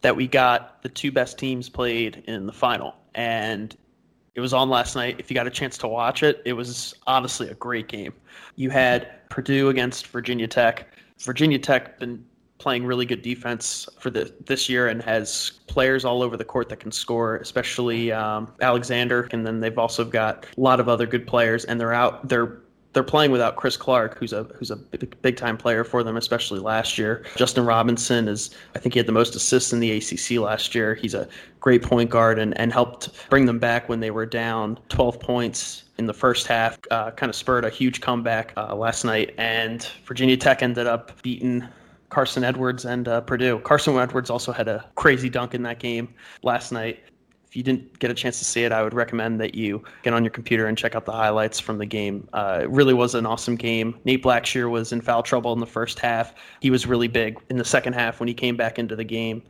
that we got the two best teams played in the final. And it was on last night. If you got a chance to watch it, it was honestly a great game. You had Purdue against Virginia Tech. Virginia Tech been playing really good defense for the, this year and has players all over the court that can score, especially um, Alexander. And then they've also got a lot of other good players, and they're out. They're they're playing without Chris Clark, who's a who's a big, big time player for them, especially last year. Justin Robinson is, I think he had the most assists in the ACC last year. He's a great point guard and, and helped bring them back when they were down 12 points in the first half. Uh, kind of spurred a huge comeback uh, last night, and Virginia Tech ended up beating Carson Edwards and uh, Purdue. Carson Edwards also had a crazy dunk in that game last night. If you didn't get a chance to see it, I would recommend that you get on your computer and check out the highlights from the game. Uh, it really was an awesome game. Nate Blackshear was in foul trouble in the first half. He was really big in the second half when he came back into the game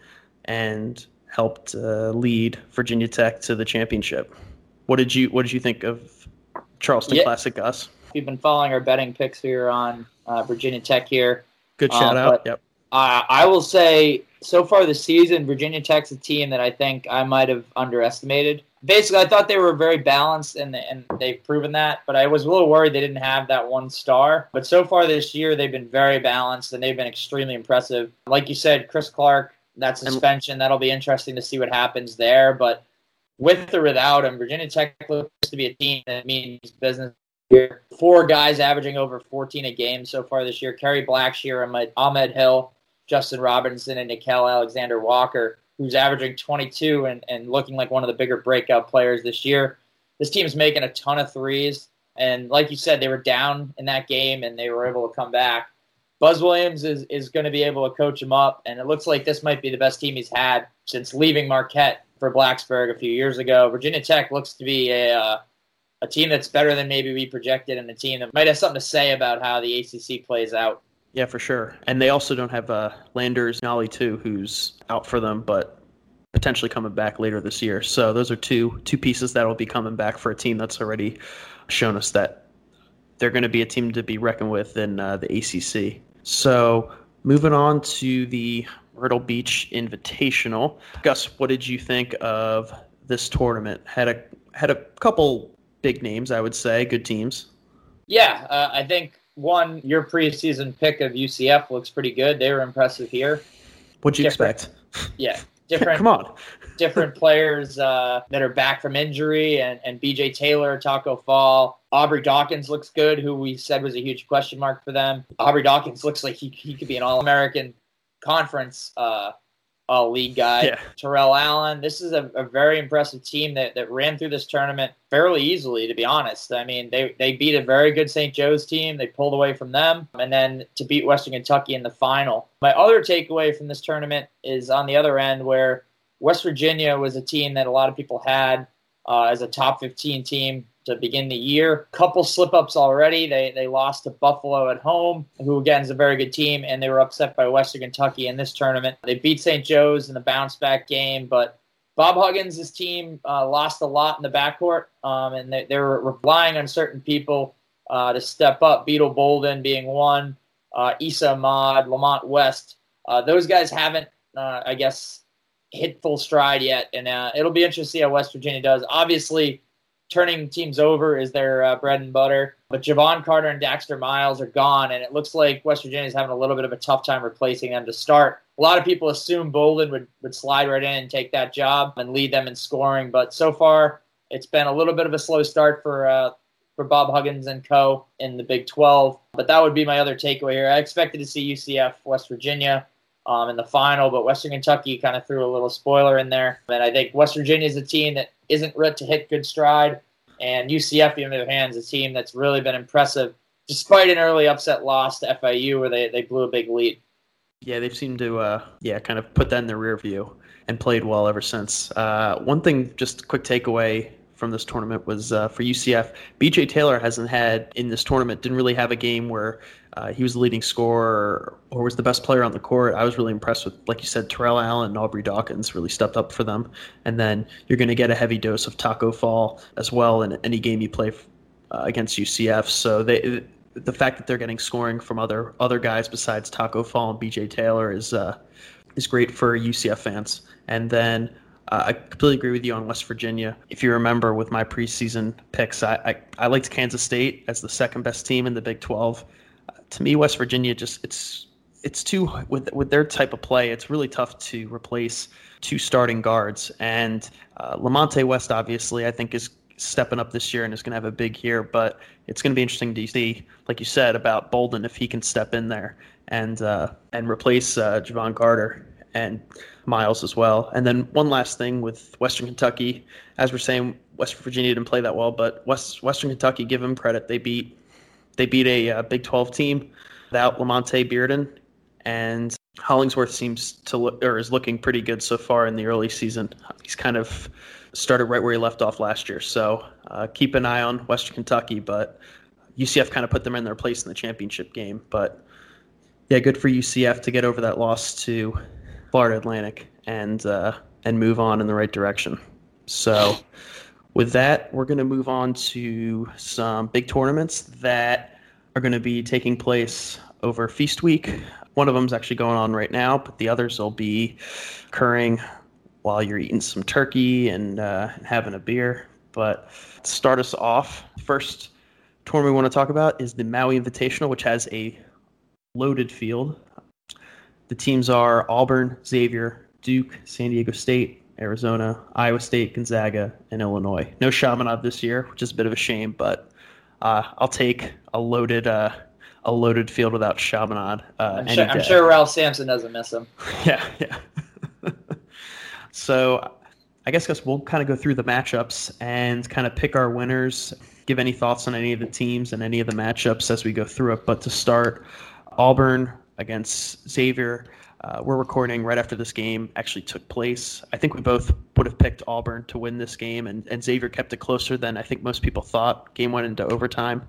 and helped uh, lead Virginia Tech to the championship. What did you What did you think of Charleston Yeah. Classic, Gus? We've been following our betting picks here on uh, Virginia Tech here. Good Uh, shout out. Yep. Uh, I will say, so far this season, Virginia Tech's a team that I think I might have underestimated. Basically, I thought they were very balanced, and and they've proven that. But I was a little worried they didn't have that one star. But so far this year, they've been very balanced, and they've been extremely impressive. Like you said, Chris Clark, that suspension, that'll be interesting to see what happens there. But with or without him, Virginia Tech looks to be a team that means business here. Four guys averaging over 14 a game so far this year. Kerry Blackshear, Ahmed Hill, Justin Robinson, and Nickeil Alexander Walker, who's averaging 22 and, and looking like one of the bigger breakout players this year. This team's making a ton of threes. And like you said, they were down in that game and they were able to come back. Buzz Williams is, is going to be able to coach him up, and it looks like this might be the best team he's had since leaving Marquette for Blacksburg a few years ago. Virginia Tech looks to be a uh, a team that's better than maybe we projected, and a team that might have something to say about how the ACC plays out. Yeah, for sure. And they also don't have uh, Landers Nolley too, who's out for them, but potentially coming back later this year. So those are two two pieces that will be coming back for a team that's already shown us that they're going to be a team to be reckoned with in uh, the ACC. So moving on to the Myrtle Beach Invitational, Gus, what did you think of this tournament? Had a had a couple big names, I would say, good teams. Yeah, uh, I think one your preseason pick of UCF looks pretty good. They were impressive here. What'd you Different. expect? Yeah, different Come on. different players uh, that are back from injury, and, and BJ Taylor, Taco Fall, Aubrey Dawkins looks good, who we said was a huge question mark for them. Aubrey Dawkins looks like he, he could be an All American Conference uh, uh, league guy. Yeah. Terrell Allen. This is a, a, very impressive team that, that ran through this tournament fairly easily, to be honest. I mean, they, they beat a very good St. Joe's team. They pulled away from them, and then to beat Western Kentucky in the final. My other takeaway from this tournament is on the other end, where West Virginia was a team that a lot of people had uh, as a top 15 team to begin the year. Couple slip ups already. They they lost to Buffalo at home, who again is a very good team, and they were upset by Western Kentucky in this tournament. They beat St. Joe's in the bounce back game, but Bob Huggins' team uh, lost a lot in the backcourt, um, and they, they, were relying on certain people uh, to step up. Beetle Bolden being one, uh, Esa Ahmad, Lamont West. Uh, those guys haven't, uh, I guess, hit full stride yet, and uh, it'll be interesting to see how West Virginia does. Obviously, turning teams over is their uh, bread and butter. But Jevon Carter and Daxter Miles are gone, and it looks like West Virginia is having a little bit of a tough time replacing them to start. A lot of people assume Bolden would, would slide right in and take that job and lead them in scoring, but so far it's been a little bit of a slow start for uh, for Bob Huggins and co. in the Big 12. But that would be my other takeaway here. I expected to see UCF West Virginia um, in the final, but Western Kentucky kind of threw a little spoiler in there. And I think West Virginia is a team that isn't ready to hit good stride. And UCF, on the other hand, is a team that's really been impressive despite an early upset loss to FIU where they, they blew a big lead. Yeah, they've seemed to, uh, yeah, kind of put that in the rear view and played well ever since. Uh, one thing, just quick takeaway from this tournament was uh, for UCF. BJ Taylor hasn't had in this tournament, didn't really have a game where uh, he was the leading scorer or, was the best player on the court. I was really impressed with, like you said, Terrell Allen and Aubrey Dawkins really stepped up for them. And then you're going to get a heavy dose of Taco Fall as well in any game you play uh, against UCF. So they, the fact that they're getting scoring from other other guys besides Taco Fall and BJ Taylor is uh, is great for UCF fans. And then uh, I completely agree with you on West Virginia. If you remember with my preseason picks, I, I, I liked Kansas State as the second best team in the Big 12. To me, West Virginia just it's it's too with with their type of play. It's really tough to replace two starting guards. And uh, Lamont West, obviously, I think is stepping up this year and is going to have a big year. But it's going to be interesting to see, like you said, about Bolden if he can step in there and uh, and replace uh, Jevon Carter and Miles as well. And then one last thing with Western Kentucky, as we're saying, West Virginia didn't play that well, but West Western Kentucky, give them credit, they beat they beat a uh, Big 12 team without Lamonte Bearden, and Hollingsworth seems to look or is looking pretty good so far in the early season. He's kind of started right where he left off last year, so uh, keep an eye on Western Kentucky. But UCF kind of put them in their place in the championship game, but yeah, good for UCF to get over that loss to Florida Atlantic and uh, and move on in the right direction. So, with that, we're going to move on to some big tournaments that are going to be taking place over Feast Week. One of them is actually going on right now, but the others will be occurring while you're eating some turkey and uh, having a beer. But to start us off, first tournament we want to talk about is the Maui Invitational, which has a loaded field. The teams are Auburn, Xavier, Duke, San Diego State, Arizona, Iowa State, Gonzaga, and Illinois. No Chaminade this year, which is a bit of a shame, but uh, I'll take a loaded uh, a loaded field without Chaminade. Uh, I'm, sure, I'm sure Ralph Sampson doesn't miss him. yeah, yeah. so I guess, guess we'll kind of go through the matchups and kind of pick our winners. Give any thoughts on any of the teams and any of the matchups as we go through it. But to start, Auburn against Xavier. Uh, we're recording right after this game actually took place. I think we both would have picked Auburn to win this game, and, and Xavier kept it closer than I think most people thought. Game went into overtime.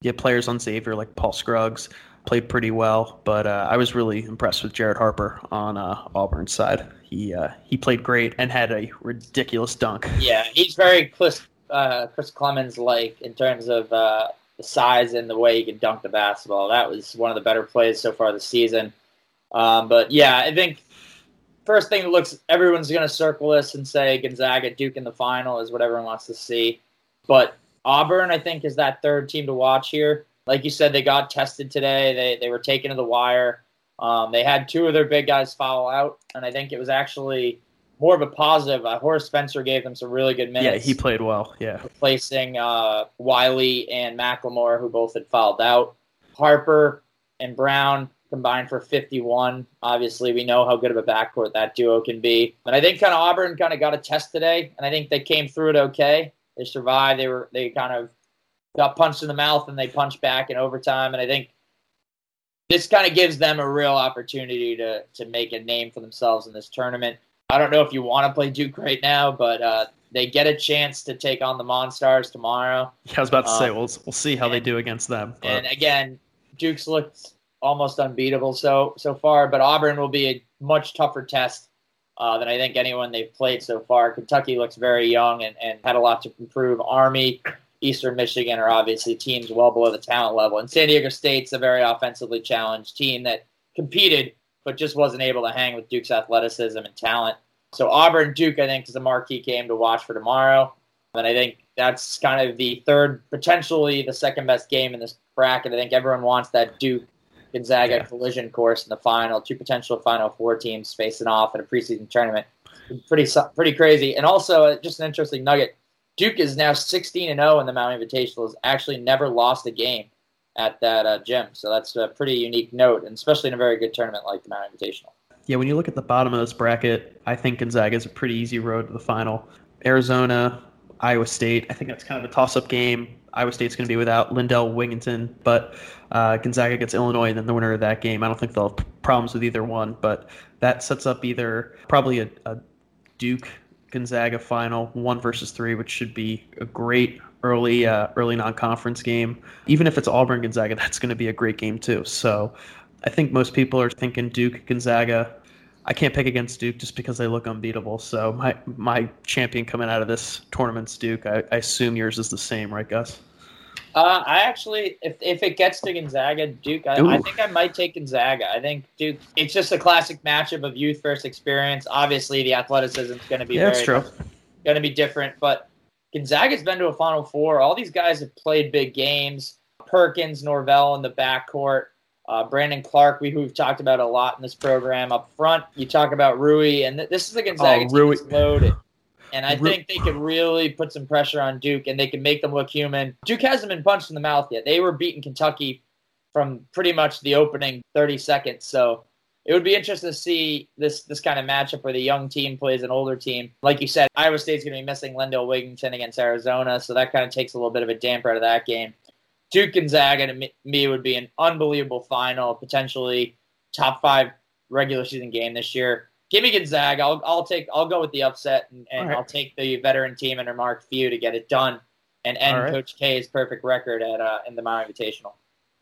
You had players on Xavier like Paul Scruggs played pretty well, but uh, I was really impressed with Jared Harper on uh, Auburn's side. He uh, he played great and had a ridiculous dunk. Yeah, he's very Chris uh, Chris Clemons like in terms of uh, the size and the way he can dunk the basketball. That was one of the better plays so far this season. Um, but yeah, I think first thing that looks everyone's going to circle this and say Gonzaga Duke in the final is what everyone wants to see. But Auburn, I think, is that third team to watch here. Like you said, they got tested today. They they were taken to the wire. Um, they had two of their big guys foul out, and I think it was actually more of a positive. Uh, Horace Spencer gave them some really good minutes. Yeah, he played well. Yeah, replacing uh, Wiley and McLemore, who both had fouled out. Harper and Brown combined for 51. Obviously, we know how good of a backcourt that duo can be. And I think kind of Auburn kind of got a test today, and I think they came through it okay. They survived. They were they kind of got punched in the mouth and they punched back in overtime. And I think this kind of gives them a real opportunity to to make a name for themselves in this tournament. I don't know if you want to play Duke right now, but uh, they get a chance to take on the Monstars tomorrow. Yeah, I was about to um, say we'll we'll see how and, they do against them. But. And again, Duke's looked almost unbeatable so so far, but Auburn will be a much tougher test uh, than I think anyone they've played so far. Kentucky looks very young and, and had a lot to improve. Army, Eastern Michigan are obviously teams well below the talent level, and San Diego State's a very offensively challenged team that competed but just wasn't able to hang with Duke's athleticism and talent. So Auburn Duke, I think, is a marquee game to watch for tomorrow. And I think that's kind of the third, potentially the second best game in this bracket. I think everyone wants that Duke Gonzaga yeah. collision course in the final. Two potential Final Four teams facing off in a preseason tournament. Pretty pretty crazy. And also, uh, just an interesting nugget. Duke is now 16 and 0 in the Maui Invitational. Has actually never lost a game at that uh, gym. So that's a pretty unique note, and especially in a very good tournament like the Maui Invitational. Yeah, when you look at the bottom of this bracket, I think Gonzaga is a pretty easy road to the final. Arizona, Iowa State. I think that's kind of a toss-up game. Iowa State's going to be without Lindell Wigginton, but uh, Gonzaga gets Illinois, and then the winner of that game. I don't think they'll have problems with either one, but that sets up either probably a, a Duke Gonzaga final, one versus three, which should be a great early uh, early non-conference game. Even if it's Auburn Gonzaga, that's going to be a great game too. So I think most people are thinking Duke Gonzaga. I can't pick against Duke just because they look unbeatable. So my my champion coming out of this tournament's Duke. I, I assume yours is the same, right, Gus? Uh, I actually, if if it gets to Gonzaga, Duke, I, I, think I might take Gonzaga. I think Duke. It's just a classic matchup of youth versus experience. Obviously, the athleticism is going to be yeah, that's true. Going to be different, but Gonzaga's been to a Final Four. All these guys have played big games. Perkins, Norvell in the backcourt. Uh, Brandon Clarke, we, who've talked about a lot in this program. Up front, you talk about Rui, and th- this is a Gonzaga oh, team Rui. that's loaded. And I think they could really put some pressure on Duke, and they can make them look human. Duke hasn't been punched in the mouth yet. They were beating Kentucky from pretty much the opening 30 seconds. So it would be interesting to see this this kind of matchup where the young team plays an older team. Like you said, Iowa State's going to be missing Lindell Wigginton against Arizona, so that kind of takes a little bit of a damper out of that game. Duke Gonzaga to me would be an unbelievable final, potentially top five regular season game this year. Give me Gonzaga. I'll, I'll take. I'll go with the upset, and, and right. I'll take the veteran team under Mark Few to get it done and end right. Coach K's perfect record at uh, in the Maui Invitational.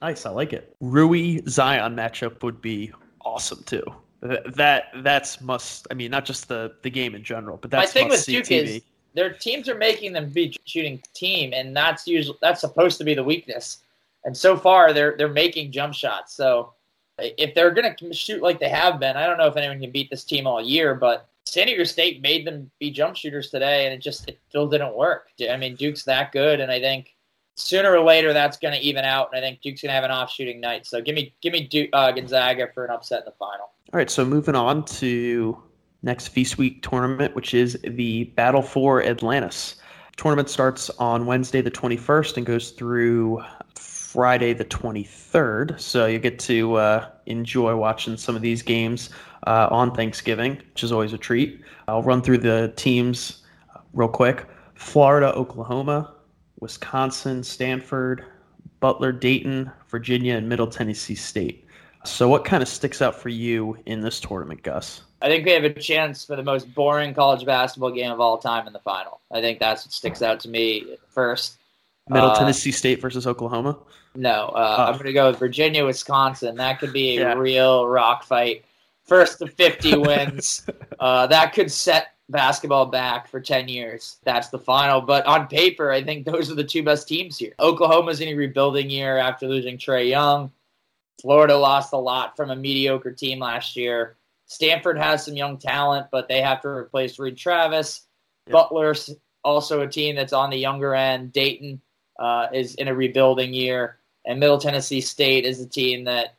Nice, I like it. Rui Zion matchup would be awesome too. That that's must. I mean, not just the the game in general, but that's my thing with Duke TV. is their teams are making them be shooting team, and that's usually that's supposed to be the weakness. And so far, they're they're making jump shots. So if they're going to shoot like they have been, I don't know if anyone can beat this team all year. But San Diego State made them be jump shooters today, and it just it still didn't work. I mean, Duke's that good, and I think sooner or later that's going to even out. And I think Duke's going to have an off shooting night. So give me give me Duke, uh, Gonzaga for an upset in the final. All right, so moving on to next Feast Week tournament, which is the Battle for Atlantis. Tournament starts on Wednesday the 21st and goes through Friday the 23rd. So you get to uh, enjoy watching some of these games uh, on Thanksgiving, which is always a treat. I'll run through the teams uh, real quick Florida, Oklahoma, Wisconsin, Stanford, Butler, Dayton, Virginia, and Middle Tennessee State. So, what kind of sticks out for you in this tournament, Gus? I think we have a chance for the most boring college basketball game of all time in the final. I think that's what sticks out to me first. Middle uh, Tennessee State versus Oklahoma? No, uh, oh. I'm going to go with Virginia, Wisconsin. That could be a yeah. real rock fight. First to 50 wins. Uh, that could set basketball back for 10 years. That's the final. But on paper, I think those are the two best teams here. Oklahoma's in a rebuilding year after losing Trae Young. Florida lost a lot from a mediocre team last year. Stanford has some young talent, but they have to replace Reid Travis. Yep. Butler's also a team that's on the younger end. Dayton uh, is in a rebuilding year, and Middle Tennessee State is a team that,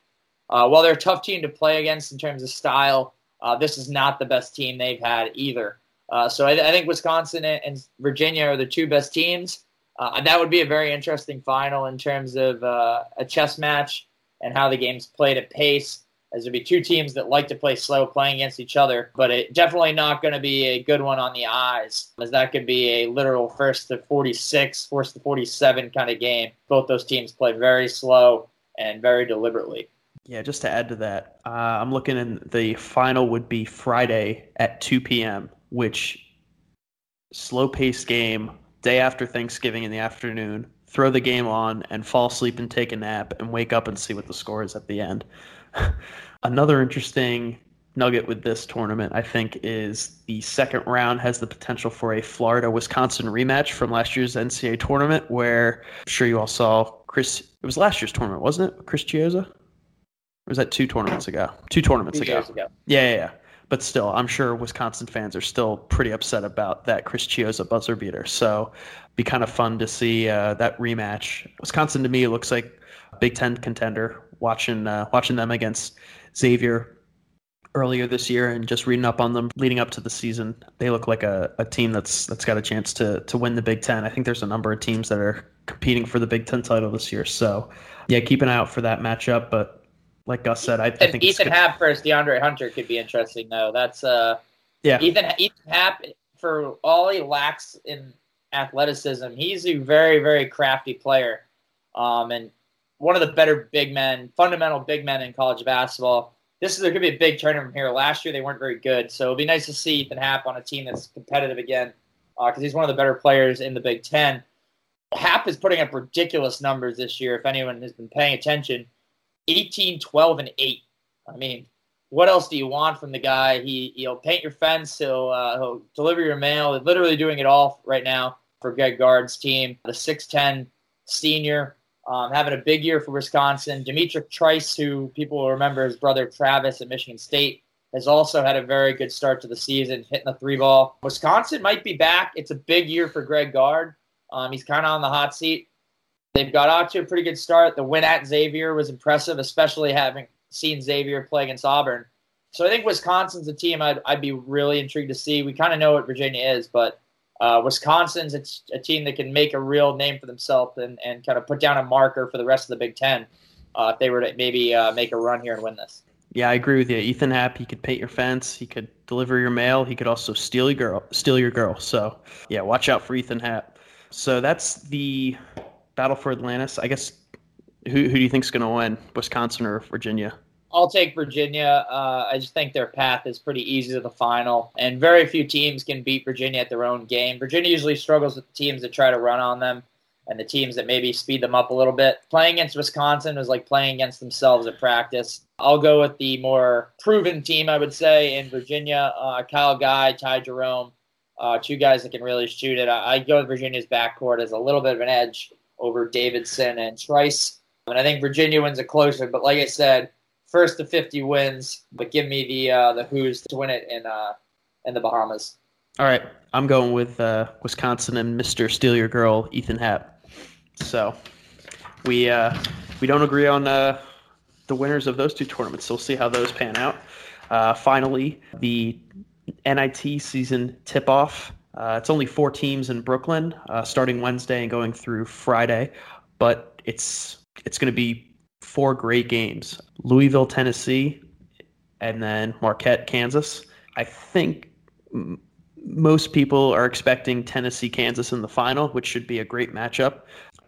uh, while they're a tough team to play against in terms of style, uh, this is not the best team they've had either. Uh, so I, I, think Wisconsin and Virginia are the two best teams. Uh, that would be a very interesting final in terms of uh, a chess match and how the game's played at pace. As there'd be two teams that like to play slow, playing against each other, but it definitely not going to be a good one on the eyes, as that could be a literal first to 46, first to 47 kind of game. Both those teams play very slow and very deliberately. Yeah, just to add to that, uh, I'm looking in the final would be Friday at 2 p.m., which slow paced game, day after Thanksgiving in the afternoon, throw the game on and fall asleep and take a nap and wake up and see what the score is at the end. Another interesting nugget with this tournament, I think, is the second round has the potential for a Florida Wisconsin rematch from last year's NCAA tournament, where I'm sure you all saw Chris. It was last year's tournament, wasn't it? Chris Chiozza? Or was that two tournaments ago? Two tournaments two ago. ago. Yeah, yeah, yeah. But still, I'm sure Wisconsin fans are still pretty upset about that Chris Chiozza buzzer beater. So, be kind of fun to see uh, that rematch. Wisconsin to me looks like a Big Ten contender. Watching uh, watching them against Xavier earlier this year and just reading up on them leading up to the season, they look like a, a team that's that's got a chance to to win the Big Ten. I think there's a number of teams that are competing for the Big Ten title this year. So, yeah, keep an eye out for that matchup. But like Gus said, I, I think Ethan Happ versus DeAndre Hunter could be interesting, though. That's uh, yeah. Ethan Ethan Happ for all he lacks in athleticism, he's a very very crafty player, um, and one of the better big men, fundamental big men in college basketball. This is going to be a big tournament here. Last year they weren't very good, so it'll be nice to see Ethan Happ on a team that's competitive again because uh, he's one of the better players in the Big Ten. Happ is putting up ridiculous numbers this year. If anyone has been paying attention, 18, 12, and 8. I mean, what else do you want from the guy? He he'll paint your fence. He'll uh, he'll deliver your mail. He's literally doing it all right now for Greg Gard's team. The 6'10 senior um, having a big year for Wisconsin. D'Mitrik Trice, who people will remember his brother Travis at Michigan State, has also had a very good start to the season, hitting the three ball. Wisconsin might be back. It's a big year for Greg Gard. Um, he's kind of on the hot seat. They've got out to a pretty good start. The win at Xavier was impressive, especially having seen Xavier play against Auburn. So I think Wisconsin's a team I'd, I'd be really intrigued to see. We kind of know what Virginia is, but uh, Wisconsin's it's a team that can make a real name for themselves and, and kind of put down a marker for the rest of the Big Ten uh, if they were to maybe uh, make a run here and win this. Yeah, I agree with you. Ethan Happ, he could paint your fence, he could deliver your mail, he could also steal your girl. Steal your girl. So yeah, watch out for Ethan Happ. So that's the battle for Atlantis. I guess who who do you think is going to win, Wisconsin or Virginia? I'll take Virginia. Uh, I just think their path is pretty easy to the final, and very few teams can beat Virginia at their own game. Virginia usually struggles with teams that try to run on them and the teams that maybe speed them up a little bit. Playing against Wisconsin was like playing against themselves at practice. I'll go with the more proven team, I would say, in Virginia. Uh, Kyle Guy, Ty Jerome, uh, two guys that can really shoot it. I, I go with Virginia's backcourt as a little bit of an edge over Davison and Trice. And I think Virginia wins it closer. But like I said, first to 50 wins, but give me the uh, the Hoos to win it in uh, in the Bahamas. All right, I'm going with uh, Wisconsin and Mr. Steal Your Girl, Ethan Happ. So we uh, we don't agree on uh, the winners of those two tournaments. So we'll see how those pan out. Uh, finally, the NIT season tip off uh, it's only four teams in Brooklyn, uh, starting Wednesday and going through Friday, but it's it's going to be four great games: Louisville, Tennessee, and then Marquette, Kansas. I think m- most people are expecting Tennessee, Kansas in the final, which should be a great matchup.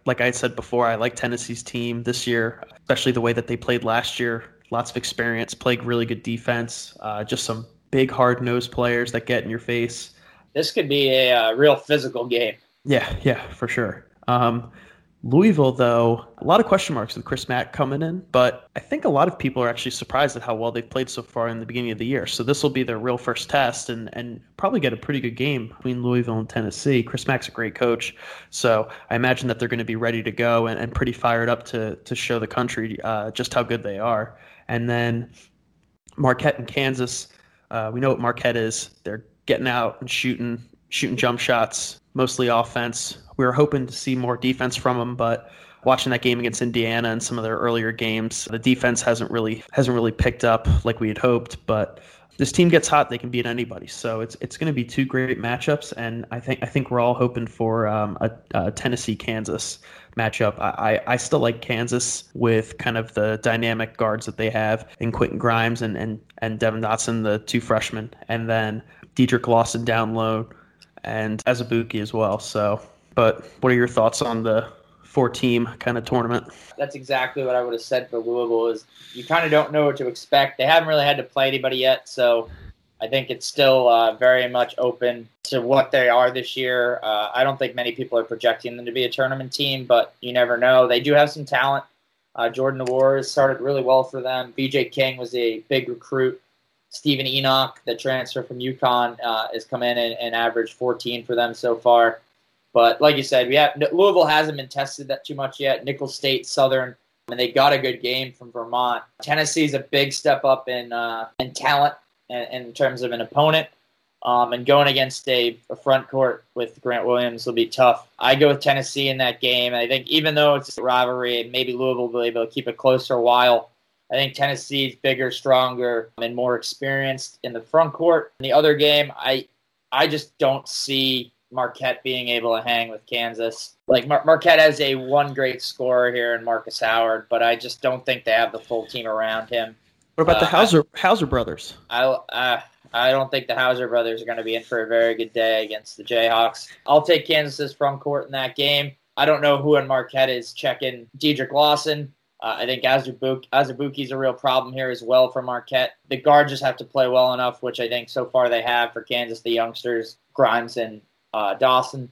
Like I said before, I like Tennessee's team this year, especially the way that they played last year. Lots of experience, played really good defense, uh, just some big hard nosed players that get in your face this could be a, a uh, real physical game. Yeah, yeah, for sure. Um, Louisville, though, a lot of question marks with Chris Mack coming in, but I think a lot of people are actually surprised at how well they've played so far in the beginning of the year. So this will be their real first test and, and probably get a pretty good game between Louisville and Tennessee. Chris Mack's a great coach. So I imagine that they're going to be ready to go and, and pretty fired up to, to show the country uh, just how good they are. And then Marquette and Kansas, uh, we know what Marquette is. They're getting out and shooting shooting jump shots, mostly offense. We were hoping to see more defense from them, but watching that game against Indiana and some of their earlier games, the defense hasn't really hasn't really picked up like we had hoped. But this team gets hot, they can beat anybody. So it's it's going to be two great matchups, and I think I think we're all hoping for um, a, a Tennessee Kansas matchup. I, I still like Kansas with kind of the dynamic guards that they have in Quentin Grimes and and and Devon Dotson, the two freshmen, and then Dedric Lawson down low, and Azubuike as well. So, but what are your thoughts on the four team kind of tournament. That's exactly what I would have said for Louisville. Is you kind of don't know what to expect. They haven't really had to play anybody yet, so I think it's still uh, very much open to what they are this year. Uh, I don't think many people are projecting them to be a tournament team, but you never know. They do have some talent. Uh, Jordan has started really well for them. BJ King was a big recruit. Steven Enoch, the transfer from UConn, uh, has come in and, and averaged 14 for them so far. But like you said, we have Louisville hasn't been tested that too much yet. Nicholls State, Southern, and they got a good game from Vermont. Tennessee's a big step up in uh, in talent and in terms of an opponent. Um, and going against a, a, front court with Grant Williams will be tough. I go with Tennessee in that game. I think even though it's a rivalry maybe Louisville will be able to keep it close for a while, I think Tennessee's bigger, stronger, and more experienced in the front court. In the other game, I I just don't see Marquette being able to hang with Kansas. Like Mar- Marquette has a one great scorer here in Marcus Howard, but I just don't think they have the full team around him. What about uh, the Hauser Hauser brothers? I uh, I don't think the Hauser brothers are going to be in for a very good day against the Jayhawks. I'll take Kansas's front court in that game. I don't know who in Marquette is checking Dedric Lawson. Uh, I think Azubuike is a real problem here as well for Marquette. The guards just have to play well enough, which I think so far they have for Kansas. The youngsters, Grimes and uh, Dotson,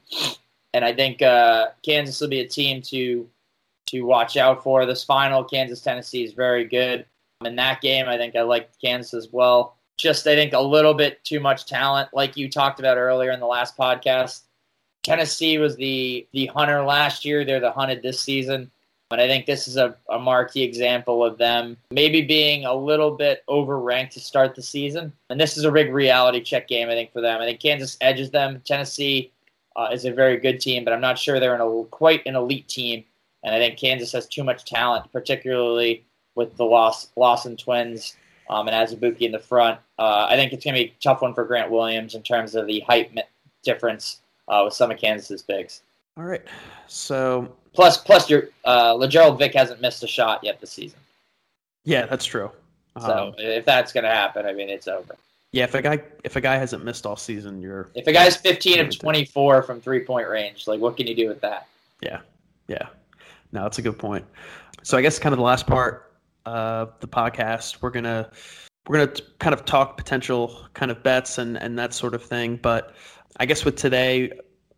and I think uh, Kansas will be a team to to watch out for. This final, Kansas Tennessee is very good. In that game, I think I like Kansas as well. Just I think a little bit too much talent, like you talked about earlier in the last podcast. Tennessee was the the hunter last year. They're the hunted this season. And I think this is a, a marquee example of them maybe being a little bit overranked to start the season. And this is a big reality check game, I think, for them. I think Kansas edges them. Tennessee uh, is a very good team, but I'm not sure they're a, quite an elite team. And I think Kansas has too much talent, particularly with the Loss, Lawson twins um, and Azubuike in the front. Uh, I think it's going to be a tough one for Grant Williams in terms of the height difference uh, with some of Kansas's bigs. All right. So Plus, plus your uh, Lagerald Vick hasn't missed a shot yet this season. Yeah, that's true. So um, if that's going to happen, I mean, it's over. Yeah, if a guy if a guy hasn't missed all season, you're if a guy's 15 of 24 from three point range, like what can you do with that? Yeah, yeah. No, that's a good point. So I guess kind of the last part of the podcast, we're gonna we're gonna kind of talk potential kind of bets and and that sort of thing. But I guess with today,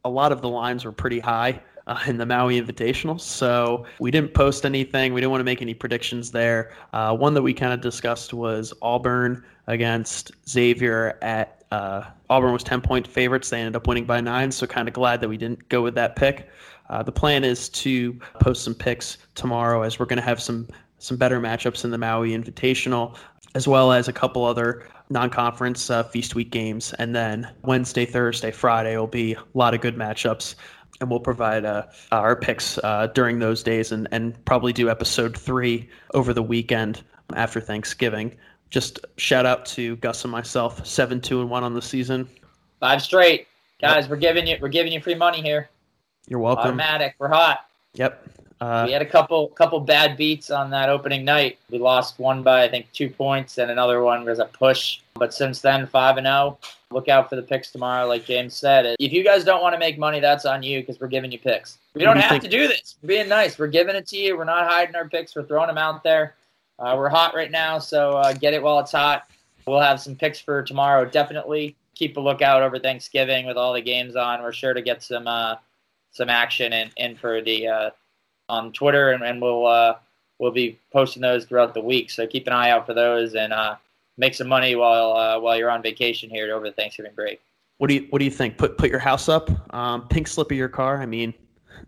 a lot of the lines were pretty high uh, in the Maui Invitational. So we didn't post anything. We didn't want to make any predictions there. Uh, one that we kind of discussed was Auburn against Xavier at uh, Auburn was 10 point favorites. They ended up winning by nine. So kind of glad that we didn't go with that pick. Uh, the plan is to post some picks tomorrow as we're going to have some some better matchups in the Maui Invitational, as well as a couple other non-conference uh, feast week games, and then Wednesday, Thursday, Friday will be a lot of good matchups and we'll provide uh, our picks uh, during those days and, and probably do episode three over the weekend after Thanksgiving. Just shout out to Gus and myself, seven two and one on the season. Five straight, guys. Yep. We're giving you we're giving you free money here. You're welcome. Automatic. We're hot. Yep. Uh, we had a couple couple bad beats on that opening night. We lost one by I think two points, and another one was a push. But since then, five and zero. Oh. Look out for the picks tomorrow, like James said. If you guys don't want to make money, that's on you because we're giving you picks. We don't do have think? to do this. We're being nice. We're giving it to you. We're not hiding our picks. We're throwing them out there. Uh, we're hot right now, so uh, get it while it's hot. We'll have some picks for tomorrow. Definitely keep a lookout over Thanksgiving with all the games on. We're sure to get some uh, some action in, in for the uh, on Twitter, and, and we'll uh, we'll be posting those throughout the week. So keep an eye out for those, and uh, make some money while uh, while you're on vacation here over the Thanksgiving break. What do you What do you think? Put put your house up, um, pink slip of your car. I mean,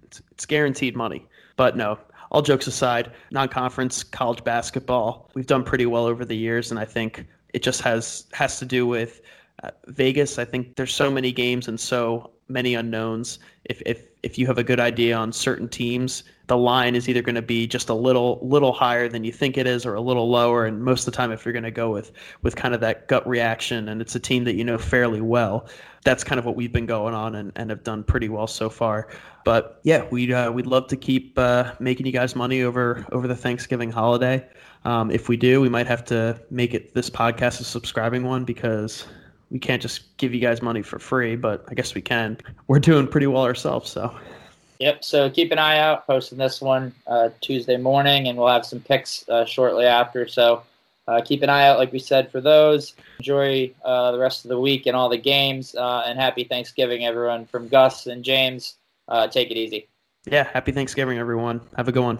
it's, it's guaranteed money. But no, all jokes aside, non-conference college basketball, we've done pretty well over the years, and I think it just has has to do with uh, Vegas. I think there's so many games and so many unknowns. If if if you have a good idea on certain teams, the line is either going to be just a little little higher than you think it is, or a little lower. And most of the time, if you're going to go with with kind of that gut reaction, and it's a team that you know fairly well, that's kind of what we've been going on and, and have done pretty well so far. But yeah, we'd uh, we'd love to keep uh, making you guys money over over the Thanksgiving holiday. Um, if we do, we might have to make it this podcast a subscribing one because we can't just give you guys money for free, but I guess we can. We're doing pretty well ourselves, so. Yep. So keep an eye out. Posting this one uh, Tuesday morning, and we'll have some picks uh, shortly after. So uh, keep an eye out, like we said, for those. Enjoy uh, the rest of the week and all the games, uh, and happy Thanksgiving, everyone. From Gus and James, uh, take it easy. Yeah. Happy Thanksgiving, everyone. Have a good one.